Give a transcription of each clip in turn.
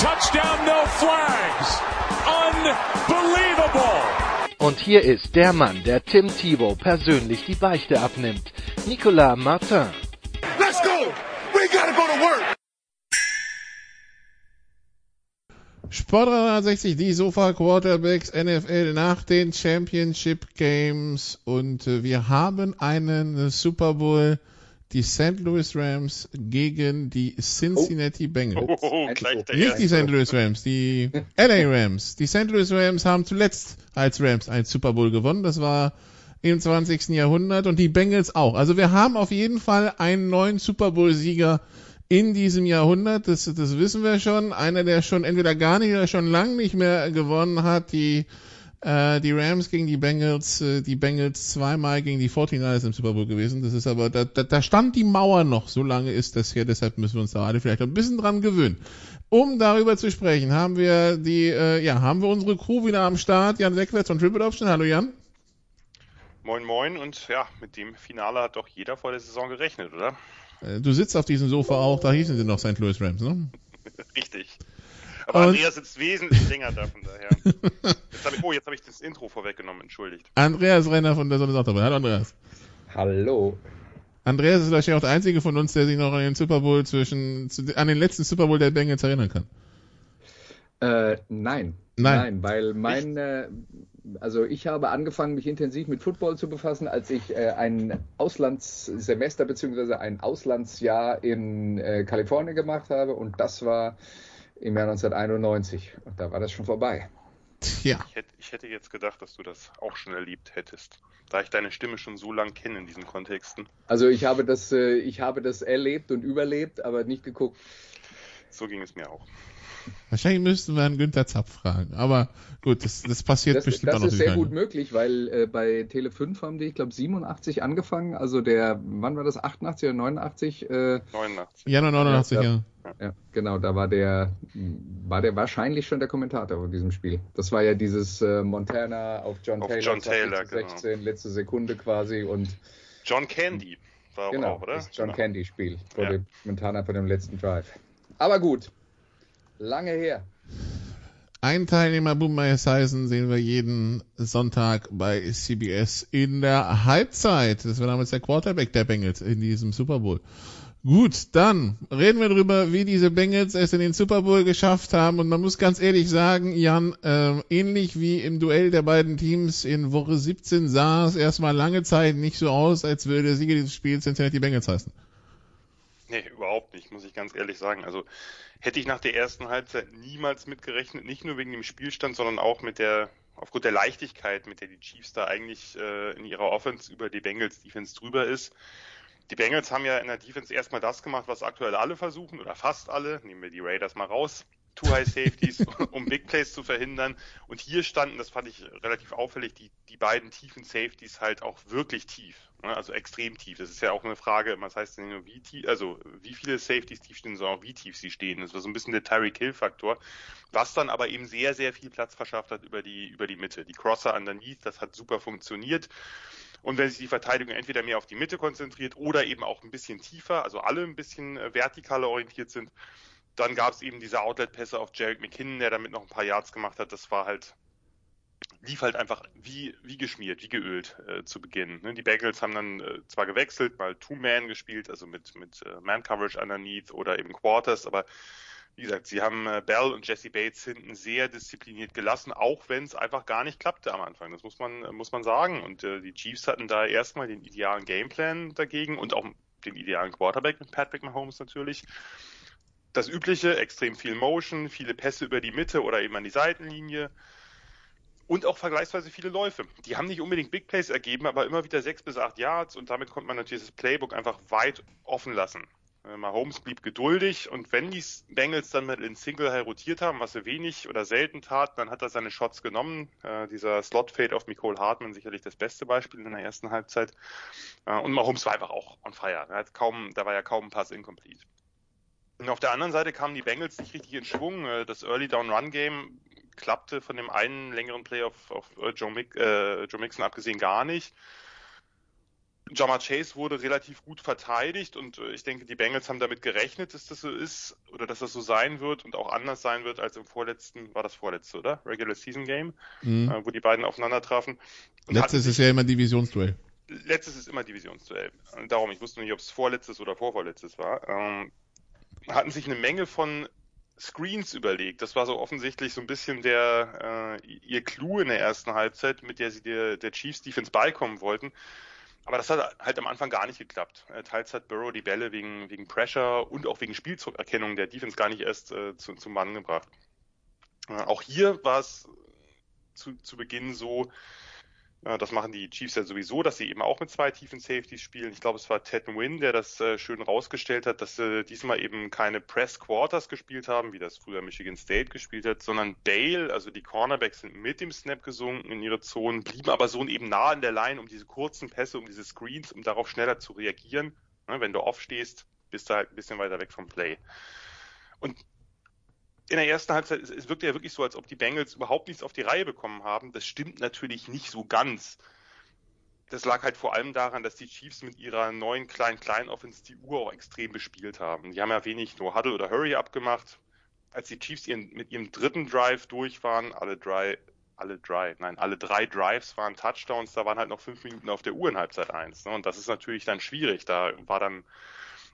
touchdown, no flags. Unbelievable. Und hier ist der Mann, der Tim Thibault persönlich die Beichte abnimmt. Nicolas Martin. Let's go! We gotta go to work! Sport 360, die Sofa Quarterbacks NFL nach den Championship Games und äh, wir haben einen Super Bowl, die St. Louis Rams gegen die Cincinnati oh. Bengals. Oh, Nicht die St. Louis Rams, die LA Rams. Die St. Louis Rams haben zuletzt als Rams ein Super Bowl gewonnen. Das war im 20. Jahrhundert und die Bengals auch. Also wir haben auf jeden Fall einen neuen Super Bowl Sieger in diesem Jahrhundert, das, das wissen wir schon, einer, der schon entweder gar nicht oder schon lang nicht mehr gewonnen hat, die, äh, die Rams gegen die Bengals, äh, die Bengals zweimal gegen die 49ers im Super Bowl gewesen. Das ist aber, da, da, da stand die Mauer noch, so lange ist das hier, deshalb müssen wir uns da alle vielleicht ein bisschen dran gewöhnen. Um darüber zu sprechen, haben wir die, äh, ja, haben wir unsere Crew wieder am Start. Jan Seckwitz von Triple Option. Hallo Jan. Moin Moin und ja, mit dem Finale hat doch jeder vor der Saison gerechnet, oder? Äh, du sitzt auf diesem Sofa auch, da hießen sie noch St. Louis Rams, ne? Richtig. Aber Und Andreas sitzt wesentlich länger da, von daher. Jetzt hab ich, oh, jetzt habe ich das Intro vorweggenommen, entschuldigt. Andreas Renner von der Sonne ist auch dabei. Hallo Andreas. Hallo. Andreas ist wahrscheinlich auch der einzige von uns, der sich noch an den Super Bowl zwischen, an den letzten Super Bowl der Bengals erinnern kann. Äh, nein. Nein. Nein, weil mein, äh, also ich habe angefangen, mich intensiv mit Football zu befassen, als ich äh, ein Auslandssemester bzw. ein Auslandsjahr in äh, Kalifornien gemacht habe und das war im Jahr 1991 und da war das schon vorbei. Ja. Ich hätte, ich hätte jetzt gedacht, dass du das auch schon erlebt hättest, da ich deine Stimme schon so lang kenne in diesen Kontexten. Also ich habe das, äh, ich habe das erlebt und überlebt, aber nicht geguckt. So ging es mir auch. Wahrscheinlich müssten wir einen Günther Zapf fragen. Aber gut, das, das passiert das, bestimmt das auch noch. Das ist sehr gut möglich, weil äh, bei Tele 5 haben die, ich glaube, 87 angefangen. Also der, wann war das? 88 oder 89? Äh, 89. Januar 89, ja, ja. Ja, genau, da war der, war der wahrscheinlich schon der Kommentator von diesem Spiel. Das war ja dieses äh, Montana auf John auf Taylor, John Taylor 16, genau. letzte Sekunde quasi und John Candy war genau, auch, oder? Das John genau. Candy Spiel vor ja. dem Montana vor dem letzten Drive. Aber gut, Lange her. Ein Teilnehmer Boomer Esiason sehen wir jeden Sonntag bei CBS in der Halbzeit. Das war damals der Quarterback der Bengals in diesem Super Bowl. Gut, dann reden wir darüber, wie diese Bengals es in den Super Bowl geschafft haben. Und man muss ganz ehrlich sagen, Jan, äh, ähnlich wie im Duell der beiden Teams in Woche 17 sah es erstmal lange Zeit nicht so aus, als würde der Sieger dieses Spiels Cincinnati Bengals heißen. Nee, überhaupt nicht, muss ich ganz ehrlich sagen. Also hätte ich nach der ersten Halbzeit niemals mitgerechnet, nicht nur wegen dem Spielstand, sondern auch mit der, aufgrund der Leichtigkeit, mit der die Chiefs da eigentlich äh, in ihrer Offense über die Bengals Defense drüber ist. Die Bengals haben ja in der Defense erstmal das gemacht, was aktuell alle versuchen, oder fast alle. Nehmen wir die Raiders mal raus. Two High Safeties, um Big Plays zu verhindern. Und hier standen, das fand ich relativ auffällig, die, die beiden tiefen Safeties halt auch wirklich tief. Ne? Also extrem tief. Das ist ja auch eine Frage, was heißt denn nur wie tief, also wie viele Safeties tief stehen, sondern auch wie tief sie stehen. Das war so ein bisschen der Tyreek Hill Faktor. Was dann aber eben sehr, sehr viel Platz verschafft hat über die, über die Mitte. Die Crosser underneath, das hat super funktioniert. Und wenn sich die Verteidigung entweder mehr auf die Mitte konzentriert oder eben auch ein bisschen tiefer, also alle ein bisschen äh, vertikaler orientiert sind, dann gab es eben diese Outlet-Pässe auf Jarek McKinnon, der damit noch ein paar Yards gemacht hat. Das war halt, lief halt einfach wie, wie geschmiert, wie geölt äh, zu Beginn. Ne? Die Bengals haben dann äh, zwar gewechselt, mal Two-Man gespielt, also mit, mit äh, Man-Coverage underneath oder eben Quarters, aber wie gesagt, sie haben äh, Bell und Jesse Bates hinten sehr diszipliniert gelassen, auch wenn es einfach gar nicht klappte am Anfang. Das muss man, äh, muss man sagen. Und äh, die Chiefs hatten da erstmal den idealen Gameplan dagegen und auch den idealen Quarterback mit Patrick Mahomes natürlich das Übliche, extrem viel Motion, viele Pässe über die Mitte oder eben an die Seitenlinie und auch vergleichsweise viele Läufe. Die haben nicht unbedingt Big Plays ergeben, aber immer wieder sechs bis acht Yards und damit konnte man natürlich das Playbook einfach weit offen lassen. Äh, Mahomes blieb geduldig und wenn die Bengals dann mit in Single High rotiert haben, was sie wenig oder selten taten, dann hat er seine Shots genommen. Äh, dieser Slot Fade auf Nicole Hartman sicherlich das beste Beispiel in der ersten Halbzeit. Äh, und Mahomes war einfach auch on fire. Er hat kaum, da war ja kaum ein Pass incomplete. Und auf der anderen Seite kamen die Bengals nicht richtig in Schwung. Äh, das Early Down Run Game klappte von dem einen längeren Play auf, auf äh, Joe, Mick, äh, Joe Mixon abgesehen gar nicht. Jama Chase wurde relativ gut verteidigt und äh, ich denke, die Bengals haben damit gerechnet, dass das so ist oder dass das so sein wird und auch anders sein wird als im vorletzten, war das vorletzte, oder? Regular Season Game, mhm. äh, wo die beiden aufeinander trafen. Und letztes ist ja immer Divisionsduell. Letztes ist immer Divisionsduell. Darum, ich wusste nicht, ob es vorletztes oder vorvorletztes war. Ähm, hatten sich eine Menge von Screens überlegt. Das war so offensichtlich so ein bisschen der äh, ihr Clou in der ersten Halbzeit, mit der sie der, der Chiefs Defense beikommen wollten. Aber das hat halt am Anfang gar nicht geklappt. Äh, teils hat Burrow die Bälle wegen, wegen Pressure und auch wegen Spielzugerkennung der Defense gar nicht erst äh, zu, zum Mann gebracht. Äh, auch hier war es zu, zu Beginn so, das machen die Chiefs ja sowieso, dass sie eben auch mit zwei tiefen Safeties spielen. Ich glaube, es war Ted Wynn, der das äh, schön rausgestellt hat, dass sie diesmal eben keine Press Quarters gespielt haben, wie das früher Michigan State gespielt hat, sondern Bale, also die Cornerbacks sind mit dem Snap gesunken in ihre Zonen, blieben aber so eben nah an der Line, um diese kurzen Pässe, um diese Screens, um darauf schneller zu reagieren. Wenn du aufstehst, bist du halt ein bisschen weiter weg vom Play. Und in der ersten Halbzeit, es, es wirkte ja wirklich so, als ob die Bengals überhaupt nichts auf die Reihe bekommen haben. Das stimmt natürlich nicht so ganz. Das lag halt vor allem daran, dass die Chiefs mit ihrer neuen Klein-Klein-Offense die Uhr auch extrem bespielt haben. Die haben ja wenig nur Huddle oder Hurry abgemacht. Als die Chiefs ihren, mit ihrem dritten Drive durch waren, alle drei, alle drei, nein, alle drei Drives waren Touchdowns, da waren halt noch fünf Minuten auf der Uhr in Halbzeit eins. Ne? Und das ist natürlich dann schwierig. Da war dann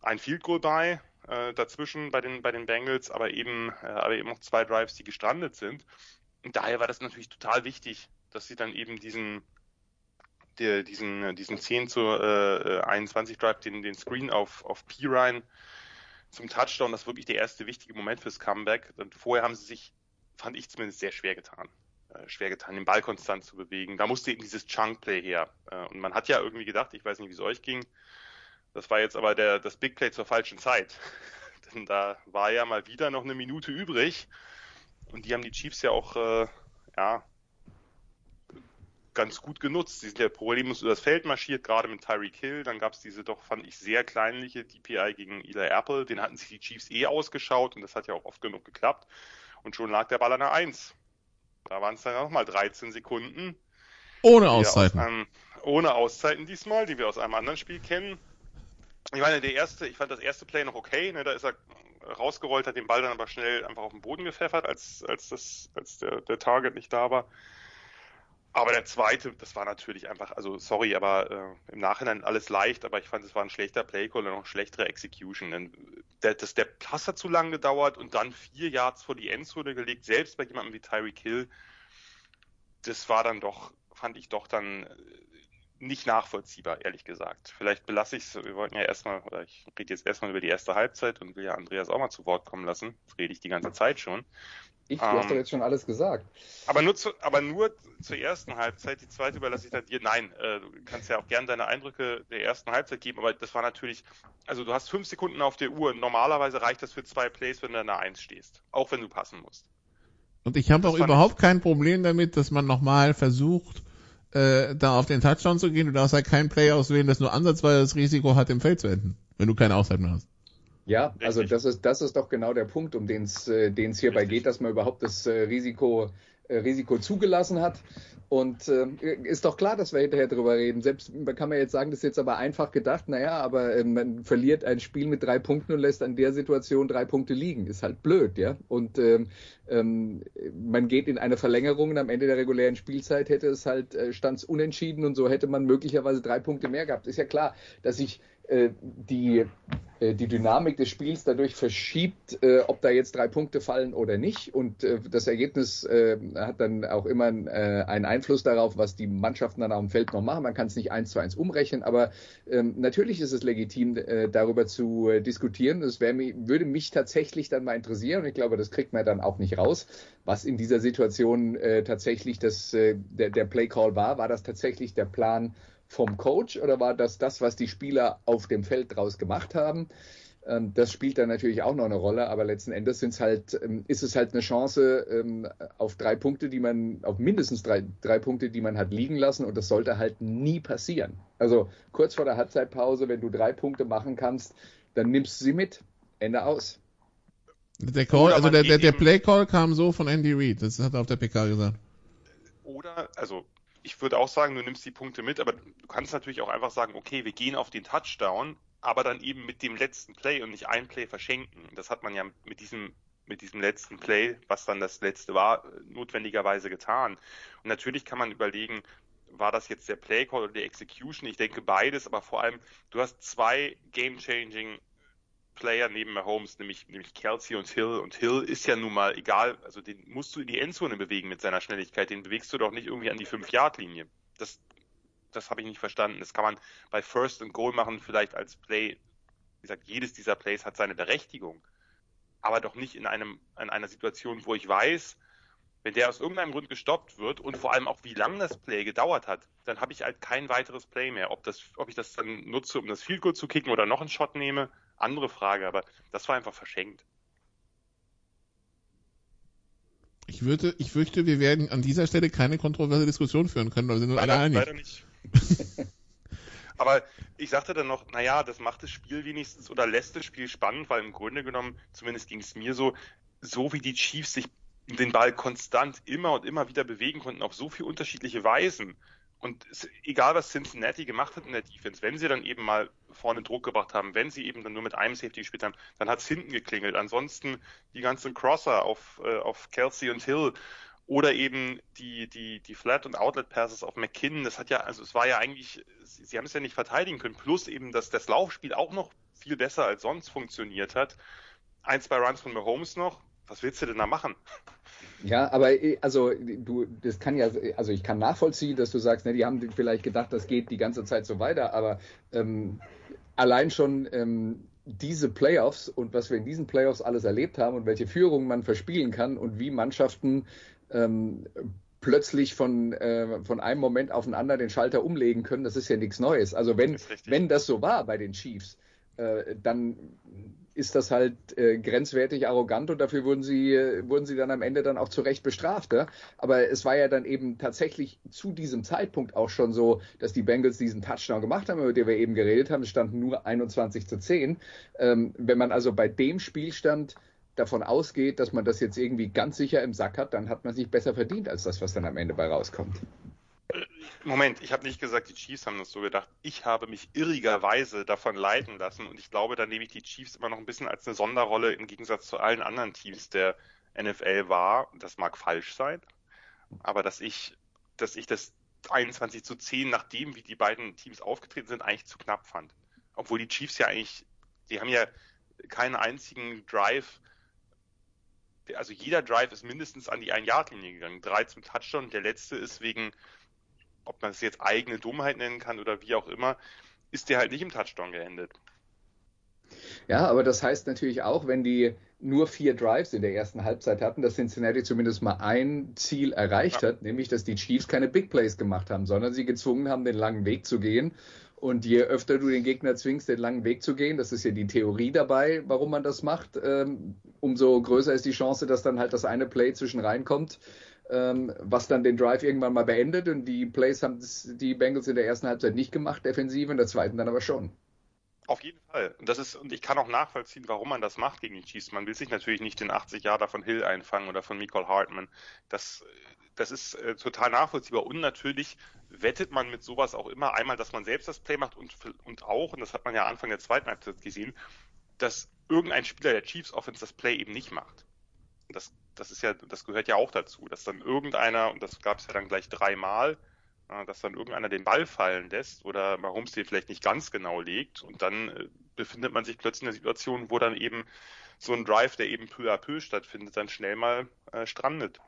ein Field Goal bei, äh, dazwischen bei den, bei den Bengals, aber eben, äh, aber eben noch zwei Drives, die gestrandet sind. Und daher war das natürlich total wichtig, dass sie dann eben diesen, der, diesen, diesen 10 zu äh, 21 Drive, den, den Screen auf, auf P-Ryan zum Touchdown, das ist wirklich der erste wichtige Moment fürs Comeback. Und vorher haben sie sich, fand ich zumindest, sehr schwer getan. Äh, schwer getan, den Ball konstant zu bewegen. Da musste eben dieses Chunk-Play her. Äh, und man hat ja irgendwie gedacht, ich weiß nicht, wie es euch ging, das war jetzt aber der, das Big Play zur falschen Zeit. Denn da war ja mal wieder noch eine Minute übrig. Und die haben die Chiefs ja auch, äh, ja, ganz gut genutzt. Sie sind ja problemlos über das Feld marschiert, gerade mit Tyreek Hill. Dann gab es diese doch, fand ich, sehr kleinliche DPI gegen Eli Apple. Den hatten sich die Chiefs eh ausgeschaut und das hat ja auch oft genug geklappt. Und schon lag der Ball an der 1. Da waren es dann nochmal 13 Sekunden. Ohne Auszeiten. Aus einem, ohne Auszeiten diesmal, die wir aus einem anderen Spiel kennen ich meine, der erste, ich fand das erste Play noch okay, ne, da ist er rausgerollt, hat den Ball dann aber schnell einfach auf den Boden gepfeffert, als, als das, als der, der Target nicht da war. Aber der zweite, das war natürlich einfach, also sorry, aber äh, im Nachhinein alles leicht, aber ich fand, es war ein schlechter Playcall und noch schlechtere Execution. Denn der, das, der Pass hat zu lange gedauert und dann vier Yards vor die Endzone gelegt, selbst bei jemandem wie Tyreek Hill. Das war dann doch, fand ich doch dann nicht nachvollziehbar, ehrlich gesagt. Vielleicht belasse ich es, wir wollten ja erstmal, oder ich rede jetzt erstmal über die erste Halbzeit und will ja Andreas auch mal zu Wort kommen lassen. Das rede ich die ganze Zeit schon. Ich, du ähm, hast doch jetzt schon alles gesagt. Aber nur, zu, aber nur zur ersten Halbzeit, die zweite überlasse ich dann dir. Nein, äh, du kannst ja auch gerne deine Eindrücke der ersten Halbzeit geben, aber das war natürlich, also du hast fünf Sekunden auf der Uhr. Normalerweise reicht das für zwei Plays, wenn du in der Eins stehst. Auch wenn du passen musst. Und ich habe auch überhaupt kein Problem damit, dass man nochmal versucht, äh, da auf den Touchdown zu gehen. Du darfst halt keinen Play auswählen, das nur ansatzweise das Risiko hat, im Feld zu enden, wenn du keine Auszeit mehr hast. Ja, also das ist, das ist doch genau der Punkt, um den es äh, hierbei geht, dass man überhaupt das äh, Risiko, äh, Risiko zugelassen hat. Und äh, ist doch klar, dass wir hinterher drüber reden. Selbst kann man jetzt sagen, das ist jetzt aber einfach gedacht, naja, aber äh, man verliert ein Spiel mit drei Punkten und lässt an der Situation drei Punkte liegen. Ist halt blöd, ja. Und ähm, ähm, man geht in eine Verlängerung und am Ende der regulären Spielzeit hätte es halt äh, stands unentschieden und so hätte man möglicherweise drei Punkte mehr gehabt. Ist ja klar, dass ich äh, die, äh, die Dynamik des Spiels dadurch verschiebt, äh, ob da jetzt drei Punkte fallen oder nicht. Und das Ergebnis hat dann auch immer einen Einfluss darauf, was die Mannschaften dann auf dem Feld noch machen. Man kann es nicht eins zu eins umrechnen, aber ähm, natürlich ist es legitim, darüber zu diskutieren. Das würde mich tatsächlich dann mal interessieren und ich glaube, das kriegt man dann auch nicht raus, was in dieser Situation tatsächlich das, der, der Play Call war. War das tatsächlich der Plan? Vom Coach oder war das das, was die Spieler auf dem Feld draus gemacht haben? Ähm, das spielt dann natürlich auch noch eine Rolle, aber letzten Endes sind's halt, ähm, ist es halt eine Chance ähm, auf drei Punkte, die man, auf mindestens drei, drei Punkte, die man hat liegen lassen und das sollte halt nie passieren. Also kurz vor der Halbzeitpause, wenn du drei Punkte machen kannst, dann nimmst du sie mit. Ende aus. Der Call, also der, der, der Play Call kam so von Andy Reid, das hat er auf der PK gesagt. Oder, also ich würde auch sagen, du nimmst die Punkte mit, aber du kannst natürlich auch einfach sagen, okay, wir gehen auf den Touchdown, aber dann eben mit dem letzten Play und nicht ein Play verschenken. Das hat man ja mit diesem mit diesem letzten Play, was dann das letzte war, notwendigerweise getan. Und natürlich kann man überlegen, war das jetzt der Play Call oder die Execution? Ich denke beides, aber vor allem, du hast zwei game-changing Player neben Mahomes, nämlich, nämlich Kelsey und Hill. Und Hill ist ja nun mal egal, also den musst du in die Endzone bewegen mit seiner Schnelligkeit. Den bewegst du doch nicht irgendwie an die 5-Yard-Linie. Das, das habe ich nicht verstanden. Das kann man bei First and Goal machen, vielleicht als Play. Wie gesagt, jedes dieser Plays hat seine Berechtigung. Aber doch nicht in einem, in einer Situation, wo ich weiß, wenn der aus irgendeinem Grund gestoppt wird und vor allem auch wie lang das Play gedauert hat, dann habe ich halt kein weiteres Play mehr. Ob das, ob ich das dann nutze, um das Field Goal zu kicken oder noch einen Shot nehme, andere Frage, aber das war einfach verschenkt. Ich würde, ich fürchte, wir werden an dieser Stelle keine kontroverse Diskussion führen können, weil wir sind leider, alle einig. Leider nicht. aber ich sagte dann noch, naja, das macht das Spiel wenigstens oder lässt das Spiel spannend, weil im Grunde genommen, zumindest ging es mir so, so wie die Chiefs sich den Ball konstant immer und immer wieder bewegen konnten auf so viele unterschiedliche Weisen und egal, was Cincinnati gemacht hat in der Defense, wenn sie dann eben mal vorne Druck gebracht haben, wenn sie eben dann nur mit einem Safety gespielt haben, dann hat es hinten geklingelt. Ansonsten die ganzen Crosser auf, äh, auf Kelsey und Hill oder eben die, die, die Flat- und Outlet-Passes auf McKinnon, das hat ja, also es war ja eigentlich, sie, sie haben es ja nicht verteidigen können, plus eben, dass das Laufspiel auch noch viel besser als sonst funktioniert hat. Ein, zwei Runs von Mahomes noch, was willst du denn da machen? Ja, aber äh, also du, das kann ja, also ich kann nachvollziehen, dass du sagst, ne, die haben vielleicht gedacht, das geht die ganze Zeit so weiter, aber ähm, allein schon ähm, diese Playoffs und was wir in diesen Playoffs alles erlebt haben und welche Führungen man verspielen kann und wie Mannschaften ähm, plötzlich von, äh, von einem Moment auf den anderen den Schalter umlegen können, das ist ja nichts Neues. Also wenn, das wenn das so war bei den Chiefs, äh, dann ist das halt äh, grenzwertig arrogant und dafür wurden sie, wurden sie dann am Ende dann auch zu Recht bestraft. Ja? Aber es war ja dann eben tatsächlich zu diesem Zeitpunkt auch schon so, dass die Bengals diesen Touchdown gemacht haben, über den wir eben geredet haben. Es standen nur 21 zu 10. Ähm, wenn man also bei dem Spielstand davon ausgeht, dass man das jetzt irgendwie ganz sicher im Sack hat, dann hat man sich besser verdient als das, was dann am Ende bei rauskommt. Moment, ich habe nicht gesagt, die Chiefs haben das so gedacht. Ich habe mich irrigerweise davon leiten lassen und ich glaube, da nehme ich die Chiefs immer noch ein bisschen als eine Sonderrolle im Gegensatz zu allen anderen Teams der NFL war. Das mag falsch sein, aber dass ich, dass ich das 21 zu 10, nachdem wie die beiden Teams aufgetreten sind, eigentlich zu knapp fand. Obwohl die Chiefs ja eigentlich, die haben ja keinen einzigen Drive also jeder Drive ist mindestens an die Ein-Yard-Linie gegangen. Drei zum Touchdown. Der letzte ist wegen ob man es jetzt eigene Dummheit nennen kann oder wie auch immer, ist der halt nicht im Touchdown geendet. Ja, aber das heißt natürlich auch, wenn die nur vier Drives in der ersten Halbzeit hatten, dass Cincinnati zumindest mal ein Ziel erreicht ja. hat, nämlich dass die Chiefs keine Big Plays gemacht haben, sondern sie gezwungen haben, den langen Weg zu gehen. Und je öfter du den Gegner zwingst, den langen Weg zu gehen, das ist ja die Theorie dabei, warum man das macht, ähm, umso größer ist die Chance, dass dann halt das eine Play zwischen reinkommt, ähm, was dann den Drive irgendwann mal beendet. Und die Plays haben die Bengals in der ersten Halbzeit nicht gemacht, defensiv, in der zweiten dann aber schon. Auf jeden Fall. Und das ist, und ich kann auch nachvollziehen, warum man das macht gegen die Chiefs. Man will sich natürlich nicht den 80 Jahre von Hill einfangen oder von Michael Hartman. Das, das ist äh, total nachvollziehbar. Und natürlich wettet man mit sowas auch immer einmal, dass man selbst das Play macht und, und auch, und das hat man ja Anfang der zweiten Halbzeit gesehen, dass irgendein Spieler der Chiefs Offense das Play eben nicht macht. Das das ist ja, das gehört ja auch dazu, dass dann irgendeiner, und das gab es ja dann gleich dreimal, dass dann irgendeiner den Ball fallen lässt oder Mahomes den vielleicht nicht ganz genau legt und dann äh, befindet man sich plötzlich in einer Situation, wo dann eben so ein Drive, der eben peu à peu stattfindet, dann schnell mal äh, strandet.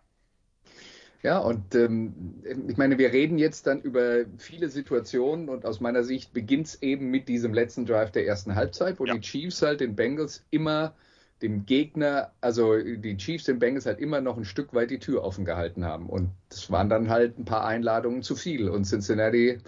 Ja, und ähm, ich meine, wir reden jetzt dann über viele Situationen und aus meiner Sicht beginnt es eben mit diesem letzten Drive der ersten Halbzeit, wo ja. die Chiefs halt den Bengals immer dem Gegner, also die Chiefs den Bengals halt immer noch ein Stück weit die Tür offen gehalten haben. Und das waren dann halt ein paar Einladungen zu viel. Und Cincinnati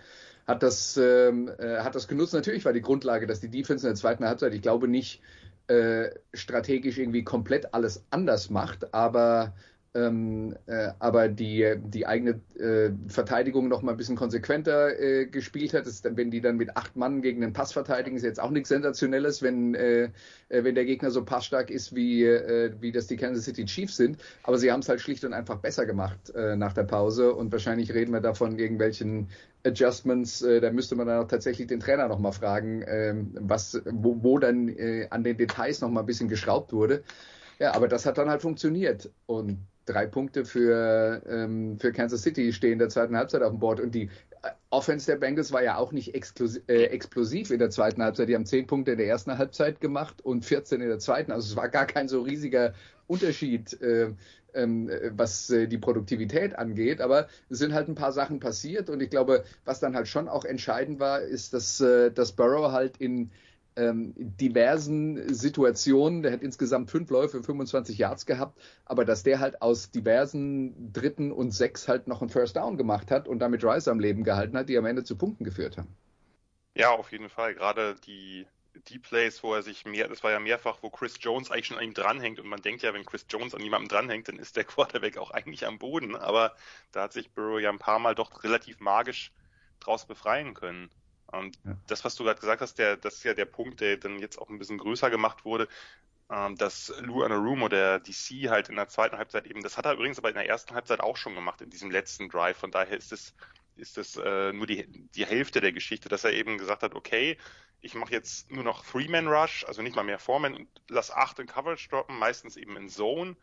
hat das, ähm, äh, hat das genutzt. Natürlich war die Grundlage, dass die Defense in der zweiten Halbzeit, ich glaube nicht äh, strategisch irgendwie komplett alles anders macht, aber ähm, äh, aber die, die eigene äh, Verteidigung noch mal ein bisschen konsequenter äh, gespielt hat. Ist, wenn die dann mit acht Mann gegen den Pass verteidigen, ist jetzt auch nichts Sensationelles, wenn, äh, äh, wenn der Gegner so passstark ist, wie, äh, wie das die Kansas City Chiefs sind. Aber sie haben es halt schlicht und einfach besser gemacht nach der Pause und wahrscheinlich reden wir da von irgendwelchen Adjustments. Da müsste man dann auch tatsächlich den Trainer noch mal fragen, äh, was, wo, wo dann an den Details noch mal ein bisschen geschraubt wurde. Ja, aber das hat dann halt funktioniert. Und drei Punkte für, ähm, für Kansas City stehen in der zweiten Halbzeit auf dem Board. Und die äh, Offense der Bengals war ja auch nicht äh, explosiv in der zweiten Halbzeit. Die haben zehn Punkte in der ersten Halbzeit gemacht und 14 in der zweiten. Also es war gar kein so riesiger Unterschied, äh, ähm, was äh, die Produktivität angeht. Aber es sind halt ein paar Sachen passiert. Und ich glaube, was dann halt schon auch entscheidend war, ist, dass, äh, dass Burrow halt in ähm, diversen Situationen, der hat insgesamt fünf Läufe, 25 Yards gehabt, aber dass der halt aus diversen Dritten und Sechs halt noch einen First Down gemacht hat und damit Rice am Leben gehalten hat, die am Ende zu Punkten geführt haben. Ja, auf jeden Fall. Gerade die, die Plays, wo er sich mehr, das war ja mehrfach, wo Chris Jones eigentlich schon an ihm dranhängt und man denkt ja, wenn Chris Jones an jemandem dranhängt, dann ist der Quarterback auch eigentlich am Boden, aber da hat sich Burrow ja ein paar Mal doch relativ magisch draus befreien können. Und ja. das, was du gerade gesagt hast, der, das ist ja der Punkt, der dann jetzt auch ein bisschen größer gemacht wurde, ähm, dass Lou Anarumo, der DC halt in der zweiten Halbzeit eben, das hat er übrigens aber in der ersten Halbzeit auch schon gemacht, in diesem letzten Drive. Von daher ist es ist das äh, nur die, die Hälfte der Geschichte, dass er eben gesagt hat, okay, ich mache jetzt nur noch Three-Man-Rush, also nicht mal mehr Four-Man und lass acht in Coverage droppen, meistens eben in Zone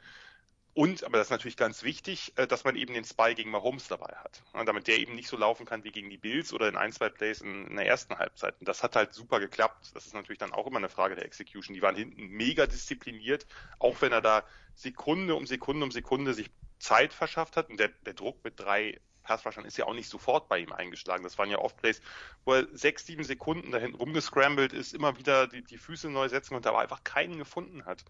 und, aber das ist natürlich ganz wichtig, äh, dass man eben den Spy gegen Mahomes dabei hat. Damit der eben nicht so laufen kann wie gegen die Bills oder in ein, zwei Plays in, in der ersten Halbzeit. Und das hat halt super geklappt. Das ist natürlich dann auch immer eine Frage der Execution. Die waren hinten mega diszipliniert, auch wenn er da Sekunde um Sekunde um Sekunde sich Zeit verschafft hat. Und der, der Druck mit drei Passrushern ist ja auch nicht sofort bei ihm eingeschlagen. Das waren ja oft Plays, wo er sechs, sieben Sekunden da hinten rumgescrambled ist, immer wieder die, die Füße neu setzen und da aber einfach keinen gefunden hat.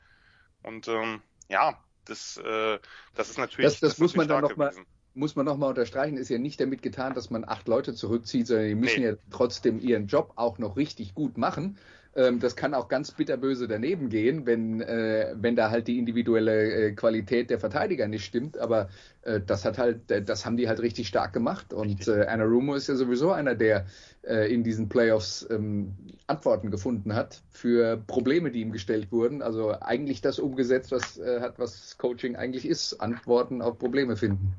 Und ähm, ja, das, äh, das ist natürlich. Das, das, das muss man dann nochmal muss man nochmal unterstreichen, ist ja nicht damit getan, dass man acht Leute zurückzieht, sondern die müssen nee. ja trotzdem ihren Job auch noch richtig gut machen. Ähm, das kann auch ganz bitterböse daneben gehen, wenn, äh, wenn da halt die individuelle äh, Qualität der Verteidiger nicht stimmt. Aber äh, das hat halt, äh, das haben die halt richtig stark gemacht. Und äh, Anna Rumo ist ja sowieso einer, der äh, in diesen Playoffs ähm, Antworten gefunden hat für Probleme, die ihm gestellt wurden. Also eigentlich das umgesetzt, was hat, was Coaching eigentlich ist, Antworten auf Probleme finden.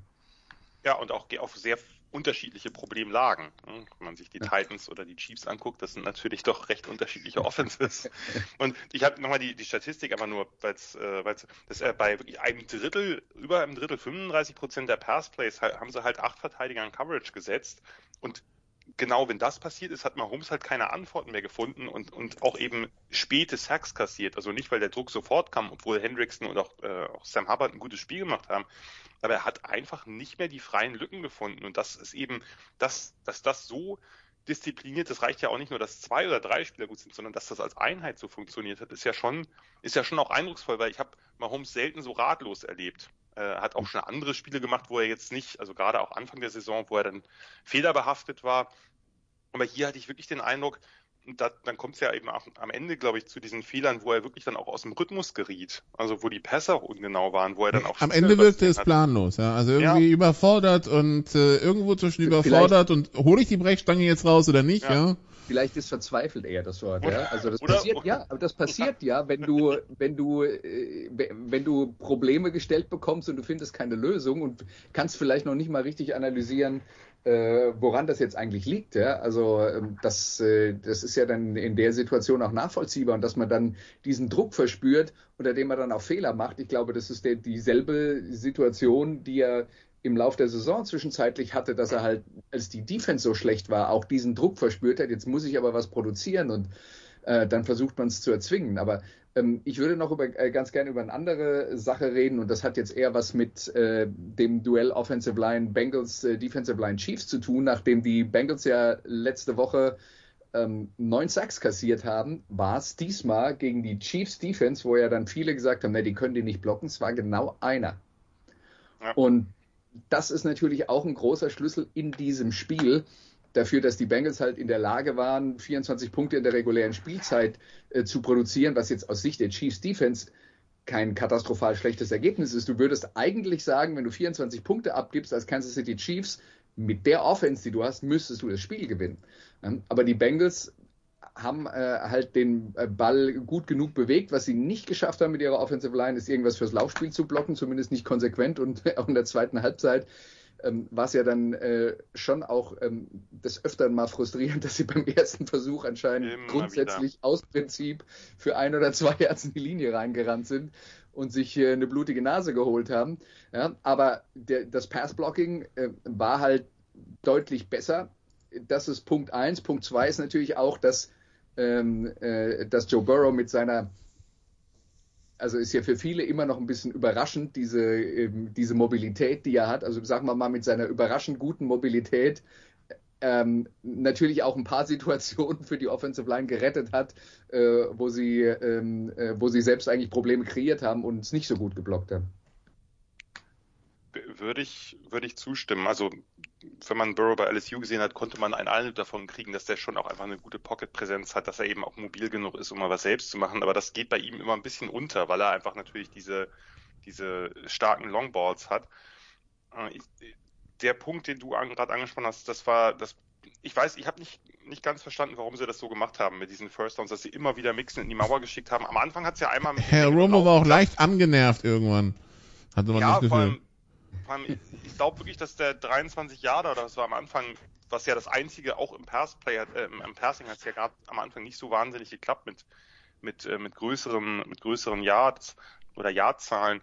Ja, und auch auf sehr unterschiedliche Problemlagen. Ne? Wenn man sich die Titans oder die Chiefs anguckt, das sind natürlich doch recht unterschiedliche Offenses. Und ich habe nochmal die, die Statistik, aber nur, weil es äh, das äh, bei wirklich einem Drittel, über einem Drittel, 35 Prozent der Passplays haben sie halt acht Verteidiger in Coverage gesetzt. Und genau wenn das passiert ist, hat Mahomes halt keine Antworten mehr gefunden und, und auch eben späte Sacks kassiert. Also nicht, weil der Druck sofort kam, obwohl Hendrickson und auch, äh, auch Sam Hubbard ein gutes Spiel gemacht haben, aber er hat einfach nicht mehr die freien Lücken gefunden. Und das ist eben, dass, dass das so diszipliniert, das reicht ja auch nicht nur, dass zwei oder drei Spieler gut sind, sondern dass das als Einheit so funktioniert hat, ist ja schon, ist ja schon auch eindrucksvoll, weil ich habe Mahomes selten so ratlos erlebt. Er hat auch schon andere Spiele gemacht, wo er jetzt nicht, also gerade auch Anfang der Saison, wo er dann fehlerbehaftet war. Aber hier hatte ich wirklich den Eindruck, da, dann kommt es ja eben auch am Ende, glaube ich, zu diesen Fehlern, wo er wirklich dann auch aus dem Rhythmus geriet. Also wo die Pässe auch ungenau waren, wo er dann auch. Am Ende wirkte es planlos, ja. Also irgendwie ja. überfordert und äh, irgendwo zwischen überfordert Vielleicht. und hole ich die Brechstange jetzt raus oder nicht, ja. ja? Vielleicht ist verzweifelt eher das Wort, ja. Also das oder, passiert, ja, aber das passiert ja, wenn du, wenn du, äh, wenn du Probleme gestellt bekommst und du findest keine Lösung und kannst vielleicht noch nicht mal richtig analysieren, äh, woran das jetzt eigentlich liegt. Ja? Also ähm, das, äh, das ist ja dann in der Situation auch nachvollziehbar und dass man dann diesen Druck verspürt, unter dem man dann auch Fehler macht. Ich glaube, das ist der, dieselbe Situation, die er im Lauf der Saison zwischenzeitlich hatte, dass er halt, als die Defense so schlecht war, auch diesen Druck verspürt hat. Jetzt muss ich aber was produzieren und äh, dann versucht man es zu erzwingen. Aber ähm, ich würde noch über, äh, ganz gerne über eine andere Sache reden und das hat jetzt eher was mit äh, dem Duell Offensive Line Bengals äh, Defensive Line Chiefs zu tun, nachdem die Bengals ja letzte Woche ähm, neun Sacks kassiert haben, war es diesmal gegen die Chiefs Defense, wo ja dann viele gesagt haben, ne, die können die nicht blocken. Es war genau einer. Ja. Und das ist natürlich auch ein großer Schlüssel in diesem Spiel, dafür, dass die Bengals halt in der Lage waren, 24 Punkte in der regulären Spielzeit äh, zu produzieren, was jetzt aus Sicht der Chiefs Defense kein katastrophal schlechtes Ergebnis ist. Du würdest eigentlich sagen, wenn du 24 Punkte abgibst als Kansas City Chiefs, mit der Offense, die du hast, müsstest du das Spiel gewinnen. Aber die Bengals haben äh, halt den äh, Ball gut genug bewegt. Was sie nicht geschafft haben mit ihrer Offensive Line, ist irgendwas fürs Laufspiel zu blocken, zumindest nicht konsequent und auch in der zweiten Halbzeit ähm, war es ja dann äh, schon auch ähm, des Öfteren mal frustrierend, dass sie beim ersten Versuch anscheinend Immer grundsätzlich wieder. aus Prinzip für ein oder zwei Yards in die Linie reingerannt sind und sich äh, eine blutige Nase geholt haben. Ja, aber der, das Passblocking äh, war halt deutlich besser. Das ist Punkt eins. Punkt zwei ist natürlich auch, dass, ähm, äh, dass Joe Burrow mit seiner also ist ja für viele immer noch ein bisschen überraschend, diese, ähm, diese Mobilität, die er hat. Also sagen wir mal, mit seiner überraschend guten Mobilität ähm, natürlich auch ein paar Situationen für die Offensive Line gerettet hat, äh, wo, sie, ähm, äh, wo sie selbst eigentlich Probleme kreiert haben und es nicht so gut geblockt haben. Würde ich, würde ich zustimmen. Also wenn man Burrow bei LSU gesehen hat, konnte man einen Eindruck davon kriegen, dass der schon auch einfach eine gute Pocket-Präsenz hat, dass er eben auch mobil genug ist, um mal was selbst zu machen. Aber das geht bei ihm immer ein bisschen unter, weil er einfach natürlich diese, diese starken Longballs hat. Äh, der Punkt, den du gerade angesprochen hast, das war das. Ich weiß, ich habe nicht, nicht ganz verstanden, warum sie das so gemacht haben mit diesen First Downs, dass sie immer wieder Mixen in die Mauer geschickt haben. Am Anfang hat es ja einmal. Herr Romo war auch leicht angenervt irgendwann. Hatte man ja, das Gefühl. Vor allem, ich glaube wirklich, dass der 23 Jahre oder das war am Anfang, was ja das einzige auch im Passplay, äh, im Passing hat es ja gerade am Anfang nicht so wahnsinnig geklappt mit mit äh, mit größeren mit größeren Yards oder Yardzahlen,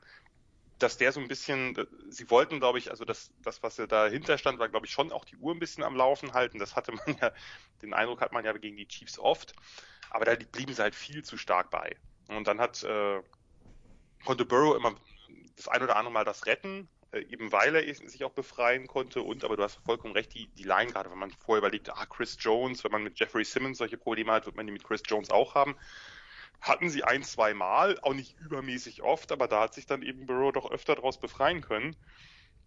dass der so ein bisschen, sie wollten, glaube ich, also das, das, was dahinter stand, war, glaube ich, schon auch die Uhr ein bisschen am Laufen halten. Das hatte man ja, den Eindruck hat man ja gegen die Chiefs oft, aber da blieben sie halt viel zu stark bei. Und dann hat äh, konnte Burrow immer das ein oder andere Mal das retten, äh, eben weil er sich auch befreien konnte und, aber du hast vollkommen recht, die, die Line gerade, wenn man vorher überlegt, ah, Chris Jones, wenn man mit Jeffrey Simmons solche Probleme hat, wird man die mit Chris Jones auch haben. Hatten sie ein, zwei Mal, auch nicht übermäßig oft, aber da hat sich dann eben Burrow doch öfter daraus befreien können.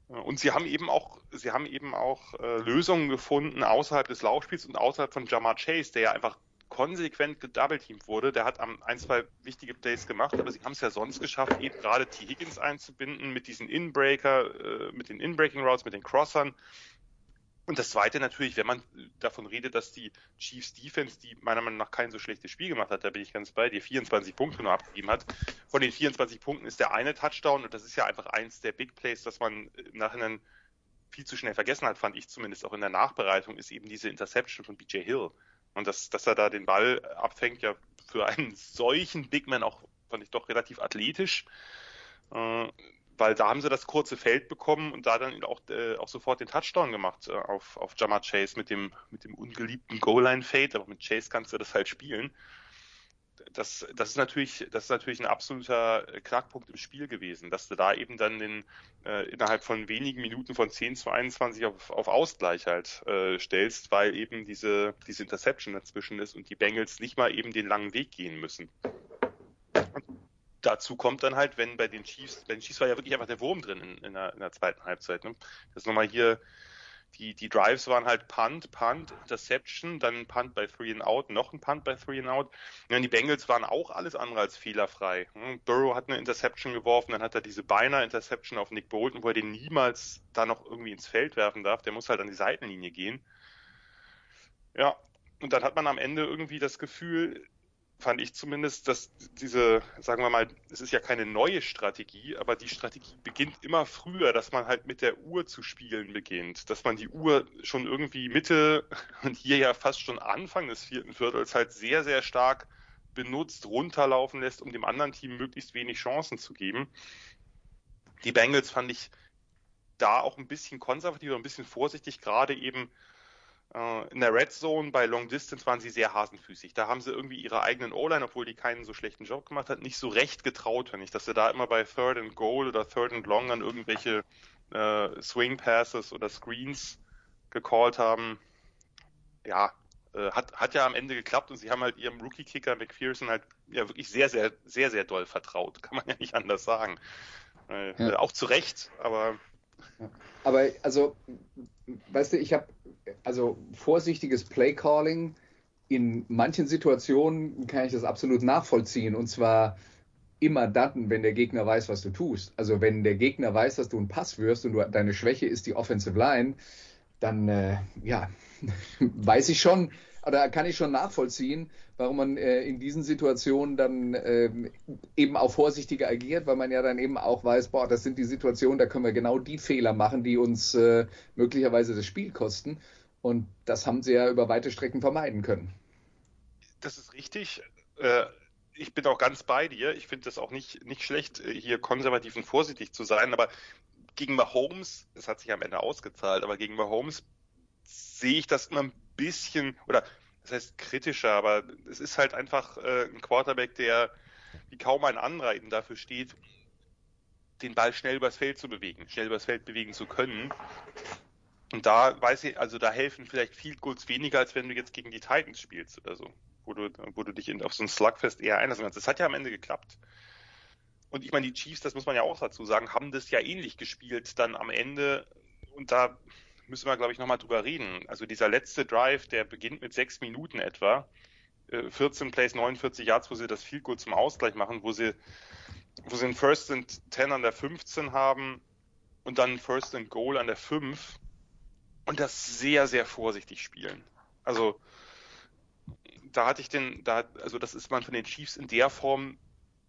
Äh, und sie haben eben auch, sie haben eben auch äh, Lösungen gefunden außerhalb des Laufspiels und außerhalb von Jamar Chase, der ja einfach konsequent gedoubleteamt wurde. Der hat ein, zwei wichtige Plays gemacht, aber sie haben es ja sonst geschafft, eben gerade T. Higgins einzubinden mit diesen Inbreaker, äh, mit den Inbreaking Routes, mit den Crossern. Und das zweite natürlich, wenn man davon redet, dass die Chiefs Defense, die meiner Meinung nach kein so schlechtes Spiel gemacht hat, da bin ich ganz bei dir, 24 Punkte nur abgegeben hat. Von den 24 Punkten ist der eine Touchdown und das ist ja einfach eins der Big Plays, dass man im Nachhinein viel zu schnell vergessen hat, fand ich zumindest auch in der Nachbereitung, ist eben diese Interception von BJ Hill. Und dass, dass er da den Ball abfängt, ja für einen solchen Big Man auch, fand ich doch relativ athletisch. Äh, weil da haben sie das kurze Feld bekommen und da dann auch, äh, auch sofort den Touchdown gemacht äh, auf, auf Jamar Chase mit dem, mit dem ungeliebten Goal-Line-Fade, aber mit Chase kannst du das halt spielen das, das ist natürlich, das ist natürlich ein absoluter Knackpunkt im Spiel gewesen, dass du da eben dann den, äh, innerhalb von wenigen Minuten von 10 zu 21 auf, auf Ausgleich halt äh, stellst, weil eben diese, diese Interception dazwischen ist und die Bengals nicht mal eben den langen Weg gehen müssen. Dazu kommt dann halt, wenn bei den Chiefs, bei den Chiefs war ja wirklich einfach der Wurm drin in, in, der, in der zweiten Halbzeit. Ne? Das nochmal hier die, die Drives waren halt Punt, Punt, Interception, dann Punt bei Three and Out, noch ein Punt bei Three and Out. Ja, die Bengals waren auch alles andere als fehlerfrei. Hm, Burrow hat eine Interception geworfen, dann hat er diese beinahe Interception auf Nick Bolton, wo er den niemals da noch irgendwie ins Feld werfen darf. Der muss halt an die Seitenlinie gehen. Ja, und dann hat man am Ende irgendwie das Gefühl, fand ich zumindest, dass diese, sagen wir mal, es ist ja keine neue Strategie, aber die Strategie beginnt immer früher, dass man halt mit der Uhr zu spielen beginnt, dass man die Uhr schon irgendwie Mitte und hier ja fast schon Anfang des vierten Viertels halt sehr, sehr stark benutzt, runterlaufen lässt, um dem anderen Team möglichst wenig Chancen zu geben. Die Bengals fand ich da auch ein bisschen konservativ, ein bisschen vorsichtig, gerade eben in der Red Zone bei Long Distance waren sie sehr hasenfüßig. Da haben sie irgendwie ihre eigenen O-Line, obwohl die keinen so schlechten Job gemacht hat, nicht so recht getraut, wenn ich, dass sie da immer bei Third and Goal oder Third and Long dann irgendwelche äh, Swing Passes oder Screens gecallt haben. Ja, äh, hat, hat ja am Ende geklappt und sie haben halt ihrem Rookie-Kicker McPherson halt ja wirklich sehr, sehr, sehr, sehr doll vertraut. Kann man ja nicht anders sagen. Äh, ja. Auch zu Recht, aber. Aber also weißt du, ich habe also vorsichtiges Play-Calling. In manchen Situationen kann ich das absolut nachvollziehen. Und zwar immer dann, wenn der Gegner weiß, was du tust. Also wenn der Gegner weiß, dass du ein Pass wirst und du, deine Schwäche ist die Offensive Line, dann äh, ja, weiß ich schon, oder kann ich schon nachvollziehen, warum man äh, in diesen Situationen dann äh, eben auch vorsichtiger agiert, weil man ja dann eben auch weiß, boah, das sind die Situationen, da können wir genau die Fehler machen, die uns äh, möglicherweise das Spiel kosten. Und das haben sie ja über weite Strecken vermeiden können. Das ist richtig. Äh, ich bin auch ganz bei dir. Ich finde das auch nicht, nicht schlecht, hier konservativ und vorsichtig zu sein, aber gegen Mahomes, es hat sich am Ende ausgezahlt, aber gegen Mahomes sehe ich das immer ein bisschen, oder das heißt kritischer, aber es ist halt einfach äh, ein Quarterback, der wie kaum ein anderer eben dafür steht, den Ball schnell übers Feld zu bewegen, schnell übers Feld bewegen zu können. Und da weiß ich, also da helfen vielleicht viel Goals weniger, als wenn du jetzt gegen die Titans spielst oder so, wo du, wo du dich in, auf so ein Slugfest eher einlassen kannst. Das hat ja am Ende geklappt. Und ich meine, die Chiefs, das muss man ja auch dazu sagen, haben das ja ähnlich gespielt dann am Ende. Und da müssen wir, glaube ich, nochmal drüber reden. Also dieser letzte Drive, der beginnt mit sechs Minuten etwa. 14 äh, Plays, 49 Yards, wo sie das viel gut zum Ausgleich machen, wo sie, wo sie einen First and 10 an der 15 haben und dann First and Goal an der 5 und das sehr, sehr vorsichtig spielen. Also da hatte ich den, da, also das ist man von den Chiefs in der Form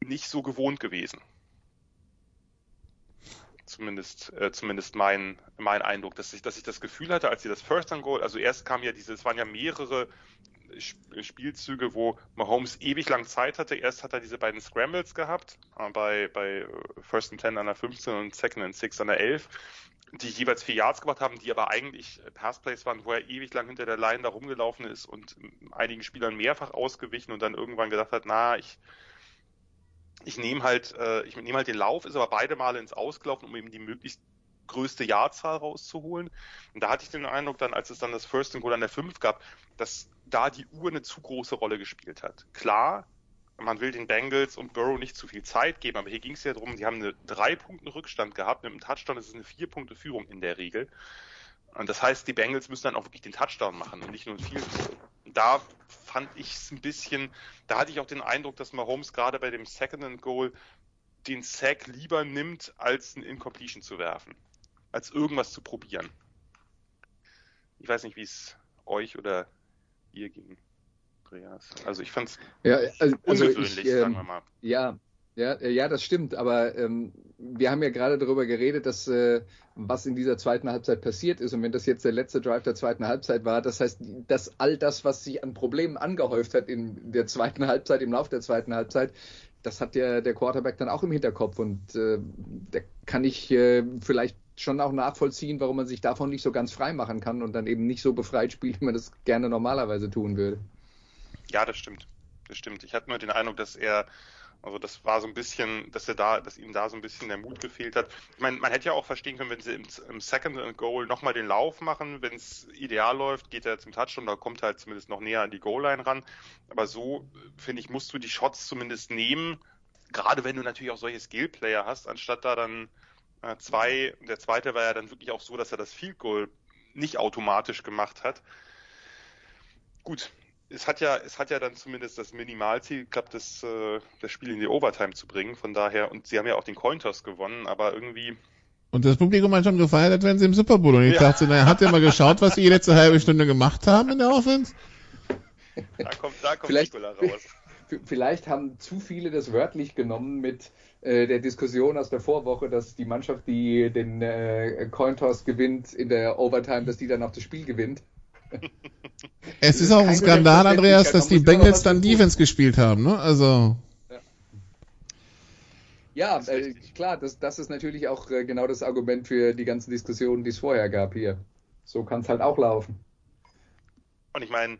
nicht so gewohnt gewesen zumindest, äh, zumindest mein, mein Eindruck, dass ich, dass ich das Gefühl hatte, als sie das First and Goal, also erst kam ja diese, es waren ja mehrere Spielzüge, wo Mahomes ewig lang Zeit hatte. Erst hat er diese beiden Scrambles gehabt, äh, bei, bei First and Ten an der 15 und Second and Six an der 11, die jeweils vier Yards gemacht haben, die aber eigentlich Passplays waren, wo er ewig lang hinter der Line da rumgelaufen ist und einigen Spielern mehrfach ausgewichen und dann irgendwann gedacht hat, na, ich, ich nehme halt, äh, ich nehme halt den Lauf, ist aber beide Male ins Ausgelaufen, um eben die möglichst größte Jahrzahl rauszuholen. Und da hatte ich den Eindruck dann, als es dann das First and Goal an der 5 gab, dass da die Uhr eine zu große Rolle gespielt hat. Klar, man will den Bengals und Burrow nicht zu viel Zeit geben, aber hier ging es ja darum, die haben eine drei Punkte Rückstand gehabt, mit einem Touchdown ist es eine vier Punkte Führung in der Regel. Und das heißt, die Bengals müssen dann auch wirklich den Touchdown machen und nicht nur ein Field Da fand ich es ein bisschen, da hatte ich auch den Eindruck, dass Mahomes gerade bei dem Second and Goal den Sack lieber nimmt, als ein Incompletion zu werfen. Als irgendwas zu probieren. Ich weiß nicht, wie es euch oder ihr ging, Andreas. Also ich fand es ja, also, also ungewöhnlich, ich, ähm, sagen wir mal. Ja, ja, äh, ja, das stimmt. Aber ähm, wir haben ja gerade darüber geredet, dass äh, was in dieser zweiten Halbzeit passiert ist. Und wenn das jetzt der letzte Drive der zweiten Halbzeit war, das heißt, dass all das, was sich an Problemen angehäuft hat in der zweiten Halbzeit, im Laufe der zweiten Halbzeit, das hat der, der Quarterback dann auch im Hinterkopf. Und äh, da kann ich äh, vielleicht schon auch nachvollziehen, warum man sich davon nicht so ganz frei machen kann und dann eben nicht so befreit spielt, wie man das gerne normalerweise tun würde. Ja, das stimmt. Das stimmt. Ich hatte nur den Eindruck, dass er also das war so ein bisschen, dass er da, dass ihm da so ein bisschen der Mut gefehlt hat. Ich meine, man hätte ja auch verstehen können, wenn sie im, im Second and Goal nochmal den Lauf machen, wenn es ideal läuft, geht er zum Touchdown, da kommt er halt zumindest noch näher an die Goal-Line ran. Aber so, finde ich, musst du die Shots zumindest nehmen, gerade wenn du natürlich auch solche Skill-Player hast, anstatt da dann äh, zwei, der zweite war ja dann wirklich auch so, dass er das Field Goal nicht automatisch gemacht hat. Gut, es hat ja, es hat ja dann zumindest das Minimalziel geklappt, das, äh, das Spiel in die Overtime zu bringen. Von daher, und sie haben ja auch den Cointoss gewonnen, aber irgendwie. Und das Publikum hat schon gefeiert, wären sie im Super Bowl. Und ich ja. dachte, naja, habt ihr mal geschaut, was sie die letzte halbe Stunde gemacht haben in der Offense? Da kommt, da kommt vielleicht, Nikola raus. Vielleicht haben zu viele das wörtlich genommen mit äh, der Diskussion aus der Vorwoche, dass die Mannschaft, die den äh, Cointoss gewinnt in der Overtime, dass die dann auch das Spiel gewinnt. Es ist auch ein Skandal, Andreas, dass die Bengals dann Defense gespielt haben, ne? Also. Ja, äh, klar, das, das ist natürlich auch äh, genau das Argument für die ganzen Diskussionen, die es vorher gab hier. So kann es halt auch laufen. Und ich meine,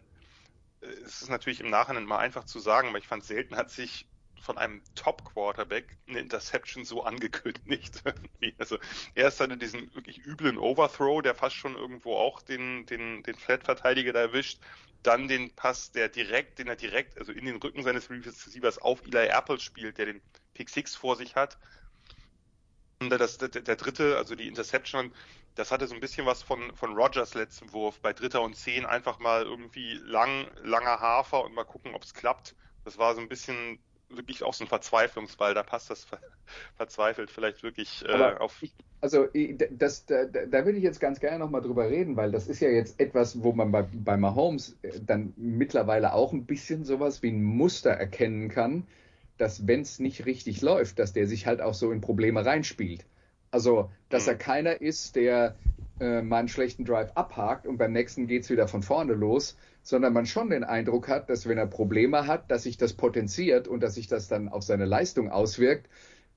es ist natürlich im Nachhinein mal einfach zu sagen, aber ich fand selten hat sich von einem Top-Quarterback eine Interception so angekündigt. also erst hatte diesen wirklich üblen Overthrow, der fast schon irgendwo auch den, den, den Flat-Verteidiger erwischt. Dann den Pass, der direkt, den er direkt, also in den Rücken seines Receivers auf Eli Apple spielt, der den Pick 6 vor sich hat. das, der, der dritte, also die Interception, das hatte so ein bisschen was von, von Rogers letzten Wurf. Bei Dritter und Zehn einfach mal irgendwie lang, langer Hafer und mal gucken, ob es klappt. Das war so ein bisschen wirklich auch so ein Verzweiflungsball. Da passt das verzweifelt vielleicht wirklich äh, auf. Ich, also das, da, da würde ich jetzt ganz gerne nochmal drüber reden, weil das ist ja jetzt etwas, wo man bei, bei Mahomes äh, dann mittlerweile auch ein bisschen sowas wie ein Muster erkennen kann, dass wenn es nicht richtig läuft, dass der sich halt auch so in Probleme reinspielt. Also, dass er mhm. keiner ist, der äh, mal einen schlechten Drive abhakt und beim nächsten geht es wieder von vorne los, sondern man schon den Eindruck hat, dass wenn er Probleme hat, dass sich das potenziert und dass sich das dann auf seine Leistung auswirkt.